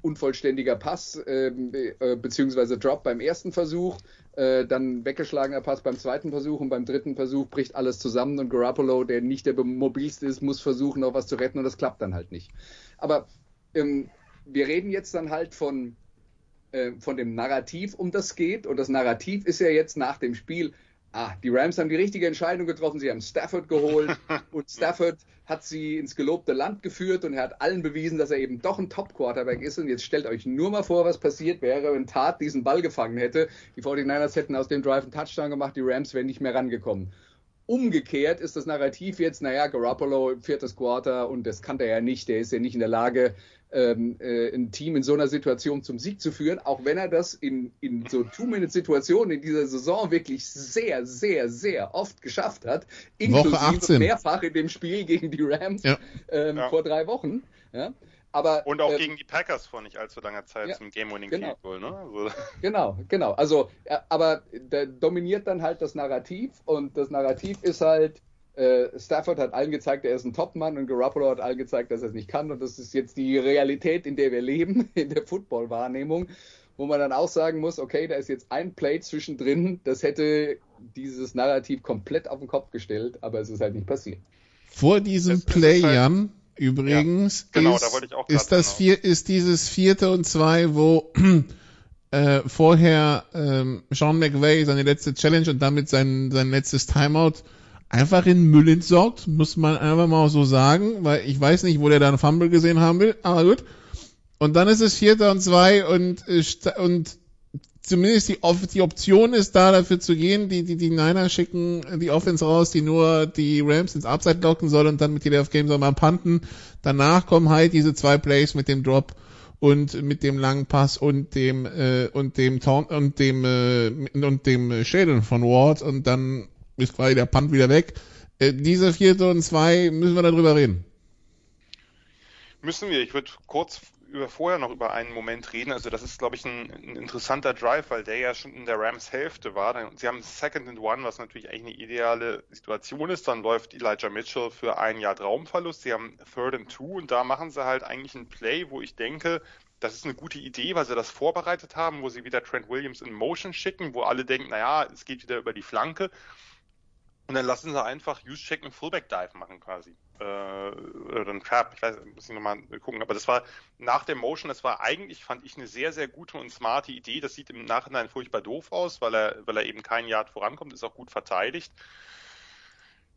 unvollständiger Pass äh, äh, beziehungsweise Drop beim ersten Versuch, äh, dann weggeschlagener Pass beim zweiten Versuch und beim dritten Versuch bricht alles zusammen und Garoppolo, der nicht der mobilste ist, muss versuchen, noch was zu retten und das klappt dann halt nicht. Aber ähm, wir reden jetzt dann halt von, äh, von dem Narrativ, um das geht und das Narrativ ist ja jetzt nach dem Spiel, ah, die Rams haben die richtige Entscheidung getroffen, sie haben Stafford geholt und Stafford hat sie ins gelobte Land geführt und er hat allen bewiesen, dass er eben doch ein Top-Quarterback ist. Und jetzt stellt euch nur mal vor, was passiert wäre, wenn Tat diesen Ball gefangen hätte. Die 49ers hätten aus dem Drive einen Touchdown gemacht, die Rams wären nicht mehr rangekommen. Umgekehrt ist das Narrativ jetzt, naja, Garoppolo, viertes Quarter und das kann der ja nicht, der ist ja nicht in der Lage, ähm, äh, ein Team in so einer Situation zum Sieg zu führen, auch wenn er das in, in so Two-Minute-Situationen in dieser Saison wirklich sehr, sehr, sehr oft geschafft hat, inklusive mehrfach in dem Spiel gegen die Rams ja. Ähm, ja. vor drei Wochen. Ja. Aber, und auch äh, gegen die Packers vor nicht allzu langer Zeit ja, zum Game-Winning genau. Ne? Also. Genau, genau. Also, äh, aber da dominiert dann halt das Narrativ und das Narrativ ist halt, Stafford hat allen gezeigt, er ist ein Topmann und Garoppolo hat allen gezeigt, dass er es nicht kann und das ist jetzt die Realität, in der wir leben, in der Football-Wahrnehmung, wo man dann auch sagen muss, okay, da ist jetzt ein Play zwischendrin, das hätte dieses Narrativ komplett auf den Kopf gestellt, aber es ist halt nicht passiert. Vor diesem Play, halt, Jan, Übrigens ja, genau, ist, ist, das genau. vier, ist dieses vierte und zwei, wo äh, vorher ähm, Sean McVay seine letzte Challenge und damit sein, sein letztes Timeout einfach in Müll entsorgt, muss man einfach mal so sagen, weil ich weiß nicht, wo der da einen Fumble gesehen haben will, aber gut. Und dann ist es vierter und zwei und, äh, und zumindest die, die Option ist da, dafür zu gehen. Die, die, die Niners schicken die Offense raus, die nur die Rams ins Upside locken soll und dann mit jeder auf Game soll man panten. Danach kommen halt diese zwei Plays mit dem Drop und mit dem langen Pass und dem äh, und dem Taunt und dem äh, und dem Schädeln von Ward und dann ist quasi der Punt wieder weg. Äh, diese vierte und zwei müssen wir darüber reden. Müssen wir. Ich würde kurz über vorher noch über einen Moment reden. Also das ist, glaube ich, ein, ein, interessanter Drive, weil der ja schon in der Rams Hälfte war. Sie haben Second and One, was natürlich eigentlich eine ideale Situation ist. Dann läuft Elijah Mitchell für ein Jahr Traumverlust. Sie haben Third and Two und da machen sie halt eigentlich ein Play, wo ich denke, das ist eine gute Idee, weil sie das vorbereitet haben, wo sie wieder Trent Williams in Motion schicken, wo alle denken, naja, es geht wieder über die Flanke. Und dann lassen sie einfach Use Check einen Fullback Dive machen quasi. Äh, oder ein Trap, ich weiß, muss ich nochmal gucken. Aber das war nach dem Motion, das war eigentlich, fand ich, eine sehr, sehr gute und smarte Idee. Das sieht im Nachhinein furchtbar doof aus, weil er, weil er eben keinen Yard vorankommt, ist auch gut verteidigt.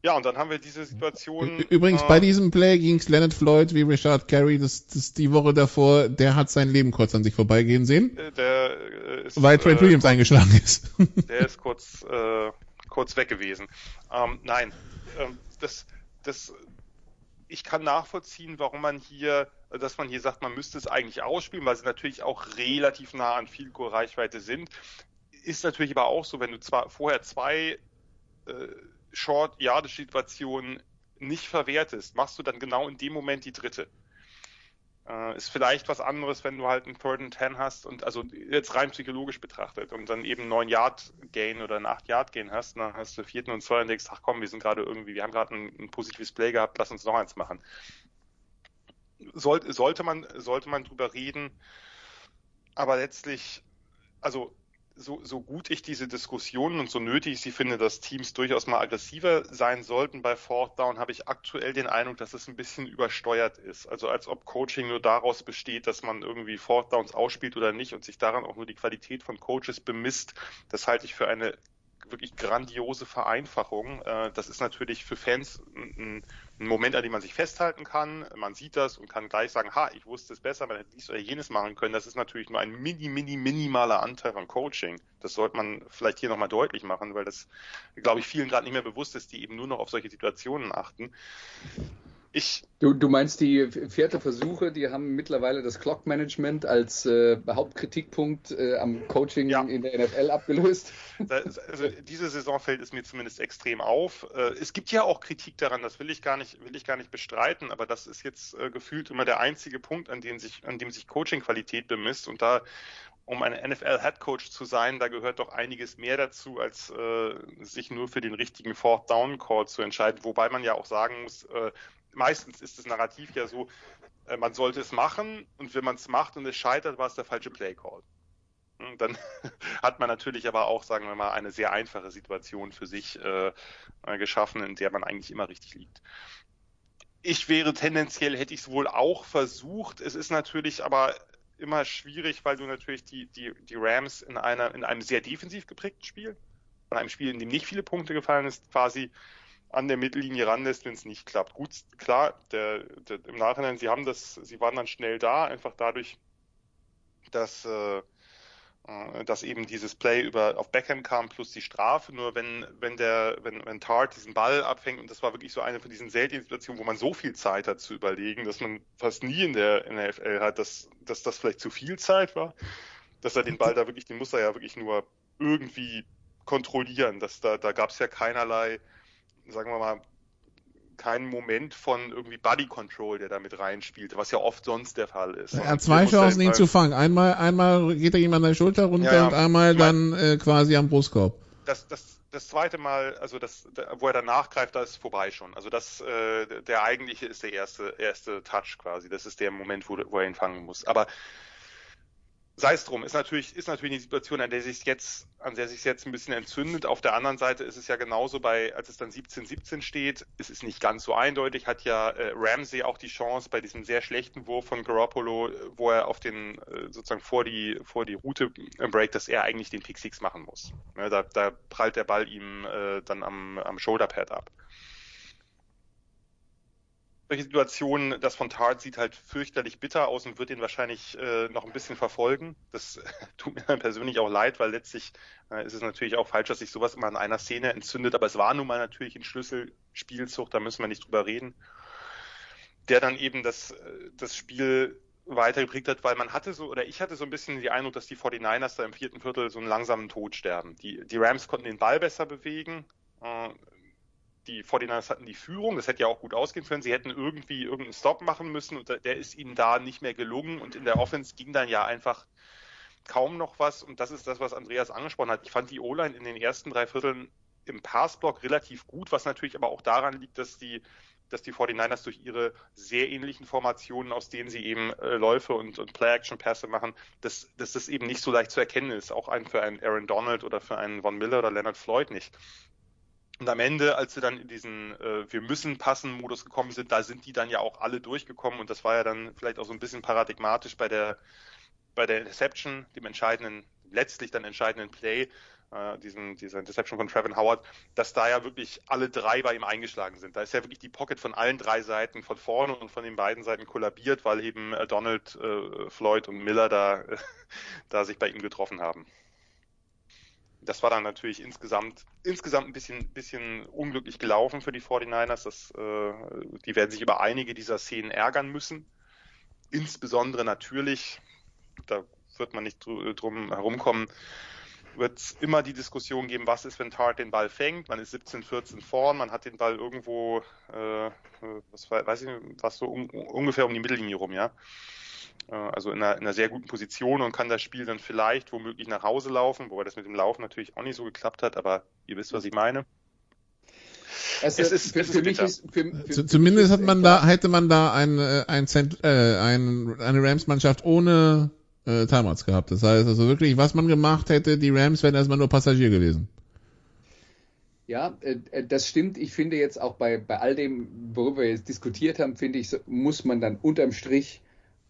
Ja, und dann haben wir diese Situation. Übrigens, äh, bei diesem Play ging es Leonard Floyd wie Richard Carey, das, das die Woche davor, der hat sein Leben kurz an sich vorbeigehen sehen. Äh, der äh, ist, weil Trent äh, Williams eingeschlagen ist. Der ist kurz äh, kurz weg gewesen. Ähm, nein, ähm, das, das, ich kann nachvollziehen, warum man hier, dass man hier sagt, man müsste es eigentlich ausspielen, weil sie natürlich auch relativ nah an viel Reichweite sind. Ist natürlich aber auch so, wenn du zwar vorher zwei äh, Short-Yardage-Situationen nicht verwertest, machst du dann genau in dem Moment die dritte. Äh, ist vielleicht was anderes, wenn du halt einen Third and Ten hast und also jetzt rein psychologisch betrachtet und dann eben neun Yard Gain oder einen acht Yard Gain hast, dann hast du vierten und zwei und denkst, ach komm, wir sind gerade irgendwie, wir haben gerade ein, ein, positives Play gehabt, lass uns noch eins machen. Soll, sollte man, sollte man drüber reden, aber letztlich, also so, so gut ich diese Diskussionen und so nötig sie finde, dass Teams durchaus mal aggressiver sein sollten bei Fourth Down, habe ich aktuell den Eindruck, dass es ein bisschen übersteuert ist. Also als ob Coaching nur daraus besteht, dass man irgendwie Fourth Downs ausspielt oder nicht und sich daran auch nur die Qualität von Coaches bemisst. Das halte ich für eine wirklich grandiose Vereinfachung. Äh, das ist natürlich für Fans ein, ein, Moment, an dem man sich festhalten kann. Man sieht das und kann gleich sagen, ha, ich wusste es besser, man hätte dies oder jenes machen können. Das ist natürlich nur ein mini, mini, minimaler Anteil von Coaching. Das sollte man vielleicht hier nochmal deutlich machen, weil das, glaube ich, vielen gerade nicht mehr bewusst ist, die eben nur noch auf solche Situationen achten. Ich du, du meinst die vierte Versuche, die haben mittlerweile das Clock Management als äh, Hauptkritikpunkt äh, am Coaching ja. in der NFL abgelöst? Also diese Saison fällt es mir zumindest extrem auf. Äh, es gibt ja auch Kritik daran, das will ich gar nicht, will ich gar nicht bestreiten, aber das ist jetzt äh, gefühlt immer der einzige Punkt, an dem sich, an dem sich Coaching-Qualität bemisst und da um ein NFL-Headcoach zu sein, da gehört doch einiges mehr dazu, als äh, sich nur für den richtigen Fourth Down Call zu entscheiden. Wobei man ja auch sagen muss, äh, meistens ist das Narrativ ja so, äh, man sollte es machen und wenn man es macht und es scheitert, war es der falsche Play Call. Und dann hat man natürlich aber auch, sagen wir mal, eine sehr einfache Situation für sich äh, geschaffen, in der man eigentlich immer richtig liegt. Ich wäre tendenziell, hätte ich es wohl auch versucht. Es ist natürlich aber immer schwierig, weil du natürlich die, die, die Rams in einer, in einem sehr defensiv geprägten Spiel, in einem Spiel, in dem nicht viele Punkte gefallen ist, quasi an der Mittellinie ranlässt, wenn es nicht klappt. Gut, klar, der, der, im Nachhinein, sie haben das, sie waren dann schnell da, einfach dadurch, dass, äh, äh, dass eben dieses Play über auf Beckham kam plus die Strafe. Nur wenn, wenn der, wenn, wenn Tart diesen Ball abfängt, und das war wirklich so eine von diesen seltenen Situationen, wo man so viel Zeit hat zu überlegen, dass man fast nie in der, in FL hat, dass, dass das vielleicht zu viel Zeit war, dass er den Ball da wirklich, den muss er ja wirklich nur irgendwie kontrollieren. Dass da, da gab es ja keinerlei sagen wir mal, keinen Moment von irgendwie Body Control, der da mit reinspielt, was ja oft sonst der Fall ist. Er hat zwei Chancen, ihn zu fangen. Einmal, einmal geht er ihm an der Schulter runter ja, ja. und einmal dann äh, quasi am Brustkorb. Das, das, das zweite Mal, also das, wo er dann nachgreift, da ist vorbei schon. Also das, äh, der eigentliche ist der erste, erste Touch quasi. Das ist der Moment, wo, wo er ihn fangen muss. Aber sei es drum, ist natürlich, ist natürlich eine Situation, an der sich jetzt, an der sich jetzt ein bisschen entzündet. Auf der anderen Seite ist es ja genauso bei, als es dann 17-17 steht, ist es nicht ganz so eindeutig, hat ja äh, Ramsey auch die Chance bei diesem sehr schlechten Wurf von Garoppolo, wo er auf den, äh, sozusagen vor die, vor die Route im Break, dass er eigentlich den Pick Six machen muss. Ja, da, da prallt der Ball ihm äh, dann am, am Shoulderpad ab solche Situationen, das von Tart sieht halt fürchterlich bitter aus und wird ihn wahrscheinlich äh, noch ein bisschen verfolgen. Das tut mir persönlich auch leid, weil letztlich äh, ist es natürlich auch falsch, dass sich sowas immer in einer Szene entzündet, aber es war nun mal natürlich ein Schlüsselspielzug, da müssen wir nicht drüber reden, der dann eben das, äh, das Spiel weitergeprägt hat, weil man hatte so, oder ich hatte so ein bisschen die Eindruck, dass die 49ers da im vierten Viertel so einen langsamen Tod sterben. Die, die Rams konnten den Ball besser bewegen, äh, die 49ers hatten die Führung, das hätte ja auch gut ausgehen können. Sie hätten irgendwie irgendeinen Stop machen müssen und der ist ihnen da nicht mehr gelungen und in der Offense ging dann ja einfach kaum noch was und das ist das, was Andreas angesprochen hat. Ich fand die O-Line in den ersten drei Vierteln im Passblock relativ gut, was natürlich aber auch daran liegt, dass die dass die 49ers durch ihre sehr ähnlichen Formationen, aus denen sie eben äh, Läufe und, und Play-Action-Pässe machen, dass, dass das eben nicht so leicht zu erkennen ist, auch ein, für einen Aaron Donald oder für einen Von Miller oder Leonard Floyd nicht. Und am Ende, als sie dann in diesen äh, Wir müssen passen Modus gekommen sind, da sind die dann ja auch alle durchgekommen und das war ja dann vielleicht auch so ein bisschen paradigmatisch bei der bei der Interception, dem entscheidenden, letztlich dann entscheidenden Play, äh, diesen, dieser Interception von Trevin Howard, dass da ja wirklich alle drei bei ihm eingeschlagen sind. Da ist ja wirklich die Pocket von allen drei Seiten, von vorne und von den beiden Seiten kollabiert, weil eben äh, Donald, äh, Floyd und Miller da, äh, da sich bei ihm getroffen haben das war dann natürlich insgesamt, insgesamt ein bisschen, bisschen unglücklich gelaufen für die 49ers. Das, äh, die werden sich über einige dieser Szenen ärgern müssen. Insbesondere natürlich, da wird man nicht drum herumkommen, wird es immer die Diskussion geben, was ist, wenn Tart den Ball fängt. Man ist 17, 14 vorn, man hat den Ball irgendwo, äh, was weiß ich, was so un ungefähr um die Mittellinie rum, ja. Äh, also in einer, in einer sehr guten Position und kann das Spiel dann vielleicht womöglich nach Hause laufen, wobei das mit dem Laufen natürlich auch nicht so geklappt hat, aber ihr wisst, was ich meine. Also es ist, für, es ist für mich ist, für, für, Zumindest hat man da, hätte man da ein, äh, ein, Cent, äh, ein, eine Rams-Mannschaft ohne äh, Timeouts gehabt. Das heißt also wirklich, was man gemacht hätte, die Rams wären erstmal nur Passagier gewesen. Ja, äh, äh, das stimmt. Ich finde jetzt auch bei, bei all dem, worüber wir jetzt diskutiert haben, finde ich, muss man dann unterm Strich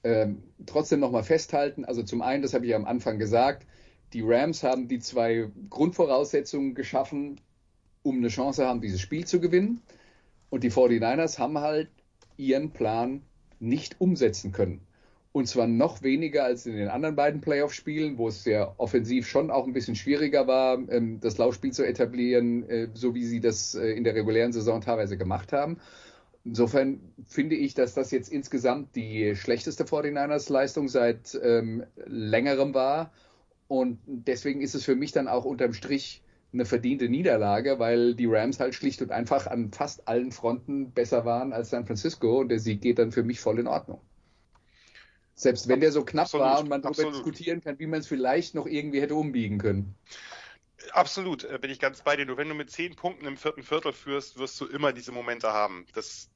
ähm, trotzdem nochmal festhalten. Also zum einen, das habe ich am Anfang gesagt, die Rams haben die zwei Grundvoraussetzungen geschaffen, um eine Chance haben, dieses Spiel zu gewinnen. Und die 49ers haben halt ihren Plan nicht umsetzen können. Und zwar noch weniger als in den anderen beiden Playoff-Spielen, wo es ja offensiv schon auch ein bisschen schwieriger war, ähm, das Laufspiel zu etablieren, äh, so wie sie das äh, in der regulären Saison teilweise gemacht haben. Insofern finde ich, dass das jetzt insgesamt die schlechteste 49ers-Leistung seit ähm, längerem war. Und deswegen ist es für mich dann auch unterm Strich eine verdiente Niederlage, weil die Rams halt schlicht und einfach an fast allen Fronten besser waren als San Francisco und der Sieg geht dann für mich voll in Ordnung. Selbst wenn der so knapp absolut, war und man darüber diskutieren kann, wie man es vielleicht noch irgendwie hätte umbiegen können. Absolut, äh, bin ich ganz bei dir. Nur wenn du mit zehn Punkten im vierten Viertel führst, wirst du immer diese Momente haben. Das,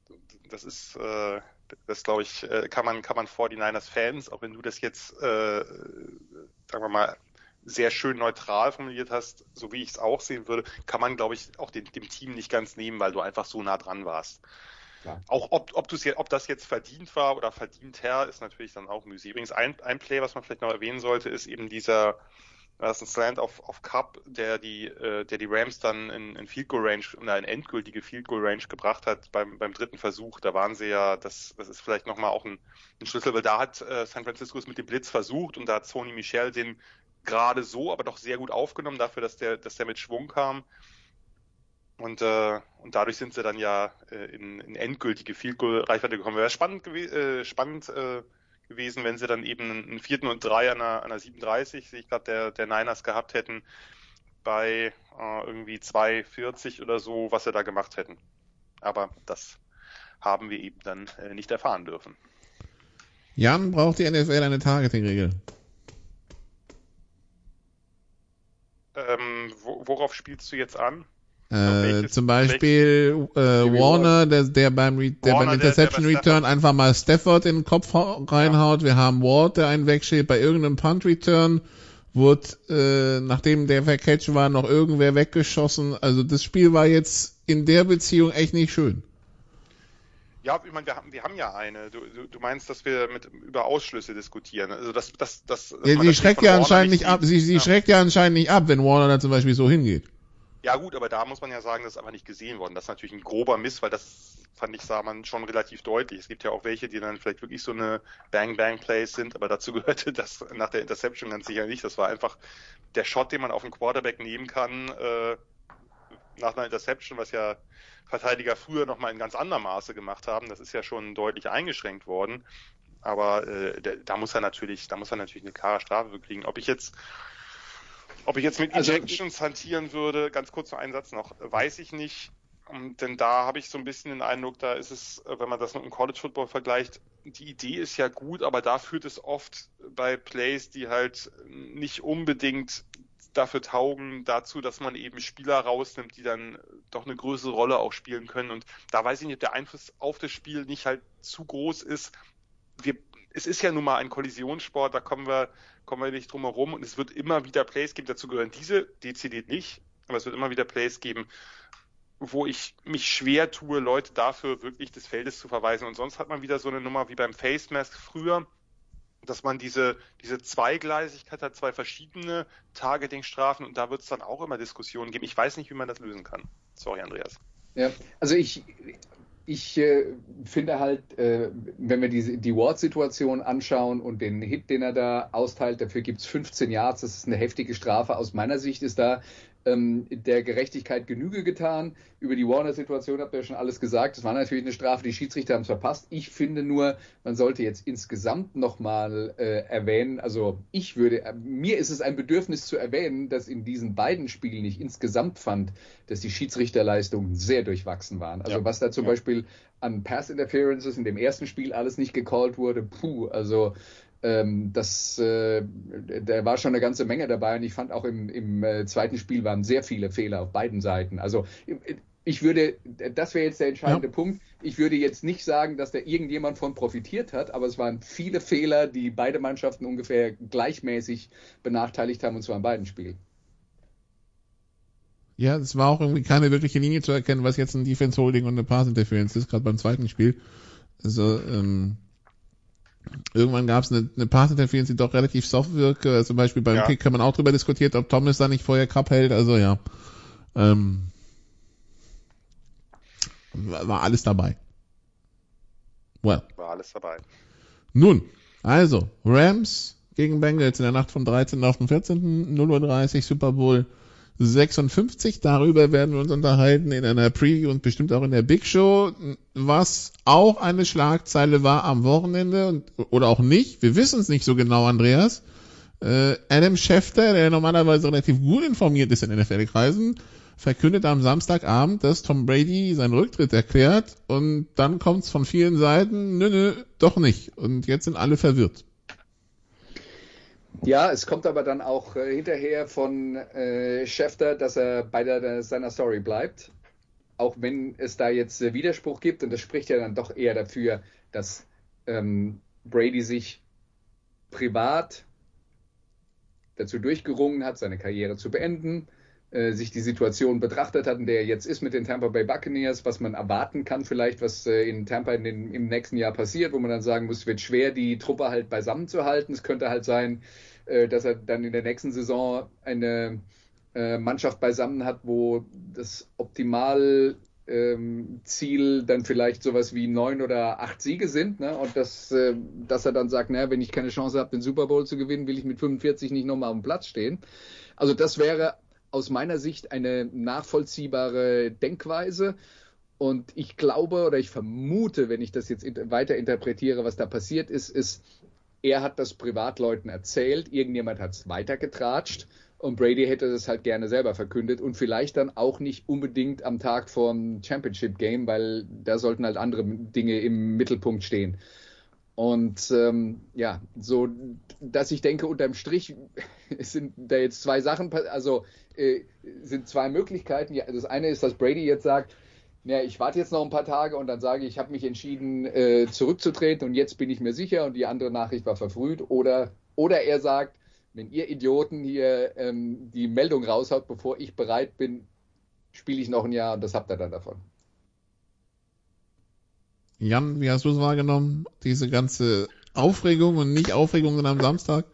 das ist, äh, das glaube ich, äh, kann man, kann man 49ers Fans, auch wenn du das jetzt, äh, sagen wir mal, sehr schön neutral formuliert hast, so wie ich es auch sehen würde, kann man, glaube ich, auch dem, dem Team nicht ganz nehmen, weil du einfach so nah dran warst. Klar. Auch ob, ob, du's, ob das jetzt verdient war oder verdient her, ist natürlich dann auch müßig. Übrigens, ein, ein Play, was man vielleicht noch erwähnen sollte, ist eben dieser ein Slant auf, auf Cup, der die, äh, der die Rams dann in, in Field Goal Range, in eine endgültige Field Goal Range gebracht hat beim, beim dritten Versuch. Da waren sie ja, das, das ist vielleicht nochmal auch ein, ein Schlüssel, weil da hat äh, San Francisco es mit dem Blitz versucht und da hat Sony Michel den gerade so, aber doch sehr gut aufgenommen dafür, dass der, dass der mit Schwung kam. Und, äh, und dadurch sind sie dann ja äh, in, in endgültige Field Goal Reichweite gekommen. Wäre spannend, äh, spannend äh, gewesen, wenn sie dann eben einen vierten und drei an einer, an einer 37, sehe ich gerade, der, der Niners gehabt hätten, bei äh, irgendwie 2,40 oder so, was sie da gemacht hätten. Aber das haben wir eben dann äh, nicht erfahren dürfen. Jan, braucht die NFL eine Targeting-Regel? Ähm, worauf spielst du jetzt an? Äh, zum Beispiel äh, Warner, der, der beim, Re der Warner, beim Interception der, der Return einfach mal Stafford in den Kopf reinhaut. Ja. Wir haben Ward, der einen wegschiebt. Bei irgendeinem Punt Return wurde, äh, nachdem der Catch war, noch irgendwer weggeschossen. Also das Spiel war jetzt in der Beziehung echt nicht schön. Ja, ich meine, wir haben, wir haben ja eine. Du, du, du meinst, dass wir mit über Ausschlüsse diskutieren. Also das, das, das. Ja, sie schreckt ja anscheinend nicht ab. Sie, sie ja. schreckt ja anscheinend nicht ab, wenn Warner da zum Beispiel so hingeht. Ja gut, aber da muss man ja sagen, das ist einfach nicht gesehen worden. Das ist natürlich ein grober Miss, weil das fand ich, sah man schon relativ deutlich. Es gibt ja auch welche, die dann vielleicht wirklich so eine Bang-Bang-Plays sind, aber dazu gehörte das nach der Interception ganz sicher nicht. Das war einfach der Shot, den man auf den Quarterback nehmen kann äh, nach einer Interception, was ja Verteidiger früher nochmal in ganz anderem Maße gemacht haben. Das ist ja schon deutlich eingeschränkt worden. Aber äh, da muss er natürlich, da muss er natürlich eine klare Strafe kriegen. Ob ich jetzt ob ich jetzt mit also, Ejections also, hantieren würde, ganz kurz noch einen Satz noch, weiß ich nicht. Ähm, denn da habe ich so ein bisschen den Eindruck, da ist es, äh, wenn man das mit dem College Football vergleicht, die Idee ist ja gut, aber da führt es oft bei Plays, die halt nicht unbedingt dafür taugen, dazu, dass man eben Spieler rausnimmt, die dann doch eine größere Rolle auch spielen können. Und da weiß ich nicht, ob der Einfluss auf das Spiel nicht halt zu groß ist. Wir es ist ja nun mal ein Kollisionssport, da kommen wir, kommen wir nicht drum herum und es wird immer wieder Plays geben, dazu gehören diese dezidiert nicht, aber es wird immer wieder Plays geben, wo ich mich schwer tue, Leute dafür wirklich des Feldes zu verweisen. Und sonst hat man wieder so eine Nummer wie beim Face Mask früher, dass man diese, diese Zweigleisigkeit hat, zwei verschiedene Targeting-Strafen und da wird es dann auch immer Diskussionen geben. Ich weiß nicht, wie man das lösen kann. Sorry, Andreas. Ja, also ich, ich äh, finde halt, äh, wenn wir die, die Ward-Situation anschauen und den Hit, den er da austeilt, dafür gibt es 15 Yards, das ist eine heftige Strafe. Aus meiner Sicht ist da ähm, der Gerechtigkeit Genüge getan. Über die Warner-Situation habt ihr ja schon alles gesagt. Das war natürlich eine Strafe, die Schiedsrichter haben es verpasst. Ich finde nur, man sollte jetzt insgesamt nochmal äh, erwähnen, also ich würde, äh, mir ist es ein Bedürfnis zu erwähnen, dass in diesen beiden Spielen ich insgesamt fand, dass die Schiedsrichterleistungen sehr durchwachsen waren. Also ja. was da zum ja. Beispiel an Pass-Interferences in dem ersten Spiel alles nicht gecallt wurde, puh, also ähm, das, äh, da war schon eine ganze Menge dabei und ich fand auch im, im äh, zweiten Spiel waren sehr viele Fehler auf beiden Seiten. Also ich würde, das wäre jetzt der entscheidende ja. Punkt. Ich würde jetzt nicht sagen, dass da irgendjemand von profitiert hat, aber es waren viele Fehler, die beide Mannschaften ungefähr gleichmäßig benachteiligt haben, und zwar in beiden Spielen. Ja, es war auch irgendwie keine wirkliche Linie zu erkennen, was jetzt ein Defense Holding und eine Pass Interference ist, gerade beim zweiten Spiel. Also, ähm, irgendwann gab es eine, eine Pass Interference, die doch relativ soft wirke. Zum Beispiel beim ja. Kick kann man auch drüber diskutiert, ob Thomas da nicht vorher Cup hält. Also ja. Ähm, war alles dabei. Well. War alles dabei. Nun, also, Rams gegen Bengals in der Nacht vom 13. auf den 14. 0.30 Uhr Super Bowl 56. Darüber werden wir uns unterhalten in einer Preview und bestimmt auch in der Big Show, was auch eine Schlagzeile war am Wochenende und, oder auch nicht. Wir wissen es nicht so genau, Andreas. Äh, Adam Schefter, der normalerweise relativ gut informiert ist in NFL-Kreisen, verkündet am Samstagabend, dass Tom Brady seinen Rücktritt erklärt und dann kommt es von vielen Seiten, nö, nö, doch nicht. Und jetzt sind alle verwirrt. Ja, es kommt aber dann auch äh, hinterher von äh, Schäfter, dass er bei der, seiner Story bleibt. Auch wenn es da jetzt äh, Widerspruch gibt und das spricht ja dann doch eher dafür, dass ähm, Brady sich privat dazu durchgerungen hat, seine Karriere zu beenden äh, sich die Situation betrachtet hat, in der er jetzt ist mit den Tampa Bay Buccaneers, was man erwarten kann vielleicht, was äh, in Tampa in den, im nächsten Jahr passiert, wo man dann sagen muss, es wird schwer, die Truppe halt beisammen zu halten. Es könnte halt sein, dass er dann in der nächsten Saison eine äh, Mannschaft beisammen hat, wo das optimal ähm, Ziel dann vielleicht sowas wie neun oder acht Siege sind, ne? Und dass, äh, dass er dann sagt, naja, wenn ich keine Chance habe, den Super Bowl zu gewinnen, will ich mit 45 nicht nochmal auf dem Platz stehen. Also das wäre aus meiner Sicht eine nachvollziehbare Denkweise. Und ich glaube oder ich vermute, wenn ich das jetzt weiter interpretiere, was da passiert ist, ist, er hat das Privatleuten erzählt, irgendjemand hat es weitergetratscht und Brady hätte das halt gerne selber verkündet und vielleicht dann auch nicht unbedingt am Tag vom Championship Game, weil da sollten halt andere Dinge im Mittelpunkt stehen. Und ähm, ja, so, dass ich denke, unterm Strich sind da jetzt zwei Sachen, also äh, sind zwei Möglichkeiten. Ja, das eine ist, dass Brady jetzt sagt, ja, ich warte jetzt noch ein paar Tage und dann sage ich, ich habe mich entschieden, äh, zurückzutreten und jetzt bin ich mir sicher und die andere Nachricht war verfrüht. Oder, oder er sagt, wenn ihr Idioten hier ähm, die Meldung raushaut, bevor ich bereit bin, spiele ich noch ein Jahr und das habt ihr dann davon. Jan, wie hast du es wahrgenommen? Diese ganze Aufregung und Nicht-Aufregung am Samstag?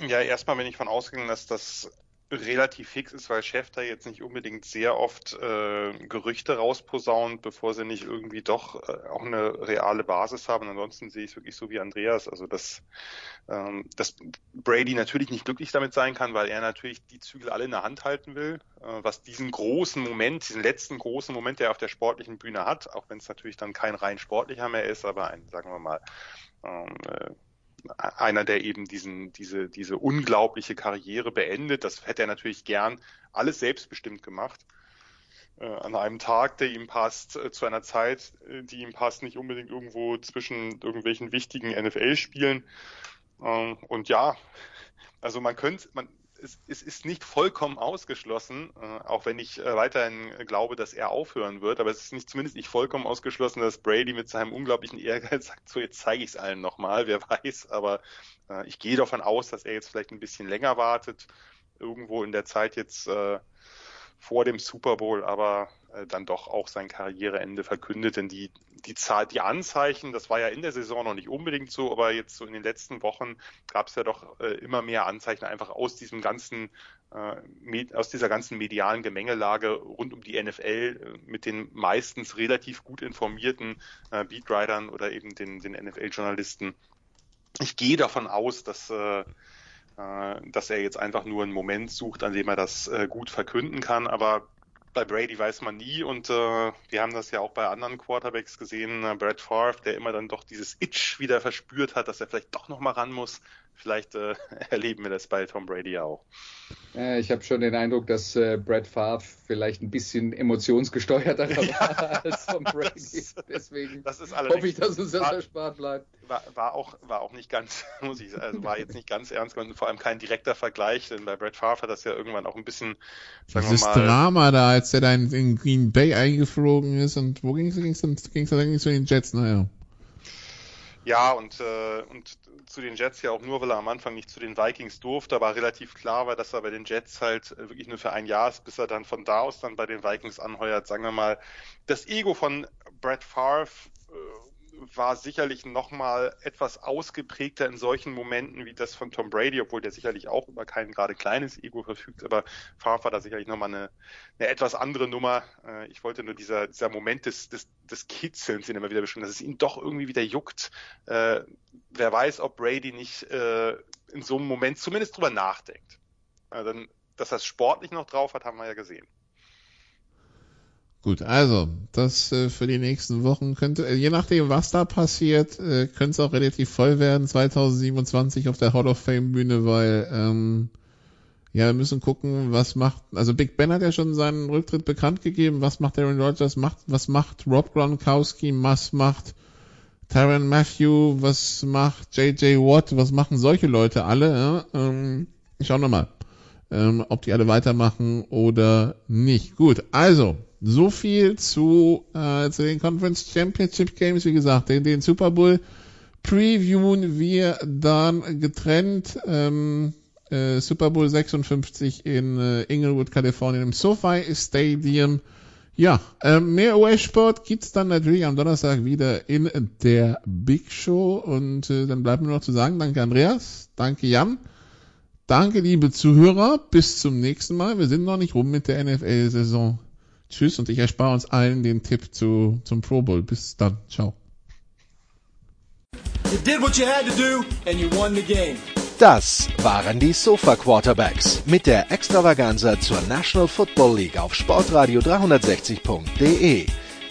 Ja, erstmal bin ich von ausgegangen, dass das relativ fix ist, weil Chef da jetzt nicht unbedingt sehr oft äh, Gerüchte rausposaunt, bevor sie nicht irgendwie doch äh, auch eine reale Basis haben. ansonsten sehe ich es wirklich so wie Andreas, also dass, ähm, dass Brady natürlich nicht glücklich damit sein kann, weil er natürlich die Zügel alle in der Hand halten will, äh, was diesen großen Moment, diesen letzten großen Moment, der er auf der sportlichen Bühne hat, auch wenn es natürlich dann kein rein sportlicher mehr ist, aber ein, sagen wir mal, ähm, äh, einer, der eben diesen, diese, diese unglaubliche Karriere beendet. Das hätte er natürlich gern alles selbstbestimmt gemacht. Äh, an einem Tag, der ihm passt, äh, zu einer Zeit, äh, die ihm passt, nicht unbedingt irgendwo zwischen irgendwelchen wichtigen NFL-Spielen. Ähm, und ja, also man könnte, man, es, es ist nicht vollkommen ausgeschlossen, äh, auch wenn ich äh, weiterhin glaube, dass er aufhören wird, aber es ist nicht zumindest nicht vollkommen ausgeschlossen, dass Brady mit seinem unglaublichen Ehrgeiz sagt, so jetzt zeige ich es allen nochmal, wer weiß, aber äh, ich gehe davon aus, dass er jetzt vielleicht ein bisschen länger wartet, irgendwo in der Zeit jetzt äh, vor dem Super Bowl, aber äh, dann doch auch sein Karriereende verkündet. Denn die, die Zahl, die Anzeichen, das war ja in der Saison noch nicht unbedingt so, aber jetzt so in den letzten Wochen gab es ja doch äh, immer mehr Anzeichen einfach aus diesem ganzen äh, aus dieser ganzen medialen Gemengelage rund um die NFL äh, mit den meistens relativ gut informierten äh, Beatwritern oder eben den, den NFL-Journalisten. Ich gehe davon aus, dass äh, äh, dass er jetzt einfach nur einen Moment sucht, an dem er das gut verkünden kann. Aber bei Brady weiß man nie und äh, wir haben das ja auch bei anderen Quarterbacks gesehen, äh, Brad Favre, der immer dann doch dieses Itch wieder verspürt hat, dass er vielleicht doch noch mal ran muss. Vielleicht äh, erleben wir das bei Tom Brady auch. Äh, ich habe schon den Eindruck, dass äh, Brad Favre vielleicht ein bisschen emotionsgesteuerter war als Tom Brady. Deswegen das ist hoffe ich, dass uns das war, erspart bleibt. War, war, auch, war auch nicht ganz, muss ich sagen, also war jetzt nicht ganz ernst gemeint, vor allem kein direkter Vergleich, denn bei Brad Favre hat das ja irgendwann auch ein bisschen, sagen Dieses wir mal, Drama da, als der da in, Green Bay eingeflogen ist und wo ging es? Ging es ging's dann zu den Jets, naja. Ja, und, äh, und zu den Jets ja auch nur, weil er am Anfang nicht zu den Vikings durfte, aber relativ klar war, dass er bei den Jets halt äh, wirklich nur für ein Jahr ist, bis er dann von da aus dann bei den Vikings anheuert. Sagen wir mal, das Ego von Brett Favre äh, war sicherlich nochmal etwas ausgeprägter in solchen Momenten wie das von Tom Brady, obwohl der sicherlich auch über kein gerade kleines Ego verfügt, aber Favre war da sicherlich nochmal eine, eine etwas andere Nummer. Äh, ich wollte nur dieser, dieser Moment des, des, des Kitzelns, den immer wieder beschreiben, dass es ihn doch irgendwie wieder juckt. Äh, wer weiß, ob Brady nicht äh, in so einem Moment zumindest drüber nachdenkt. Also, dass er es sportlich noch drauf hat, haben wir ja gesehen. Gut, also, das äh, für die nächsten Wochen könnte, äh, je nachdem, was da passiert, äh, könnte es auch relativ voll werden 2027 auf der Hall of Fame Bühne, weil ähm, ja, wir müssen gucken, was macht, also Big Ben hat ja schon seinen Rücktritt bekannt gegeben, was macht Aaron Rodgers, macht, was macht Rob Gronkowski, was macht Tyron Matthew, was macht JJ Watt, was machen solche Leute alle, ja? ähm, schauen wir mal, ähm, ob die alle weitermachen oder nicht. Gut, also, so viel zu, äh, zu den Conference Championship Games. Wie gesagt, den, den Super Bowl previewen wir dann getrennt. Ähm, äh, Super Bowl 56 in äh, Inglewood, Kalifornien im SoFi Stadium. Ja, äh, mehr US-Sport gibt's dann natürlich am Donnerstag wieder in der Big Show. Und äh, dann bleibt mir noch zu sagen, danke Andreas, danke Jan, danke liebe Zuhörer, bis zum nächsten Mal. Wir sind noch nicht rum mit der NFL-Saison. Tschüss und ich erspare uns allen den Tipp zu, zum Pro Bowl. Bis dann. Ciao. Das waren die Sofa Quarterbacks mit der Extravaganza zur National Football League auf Sportradio 360.de.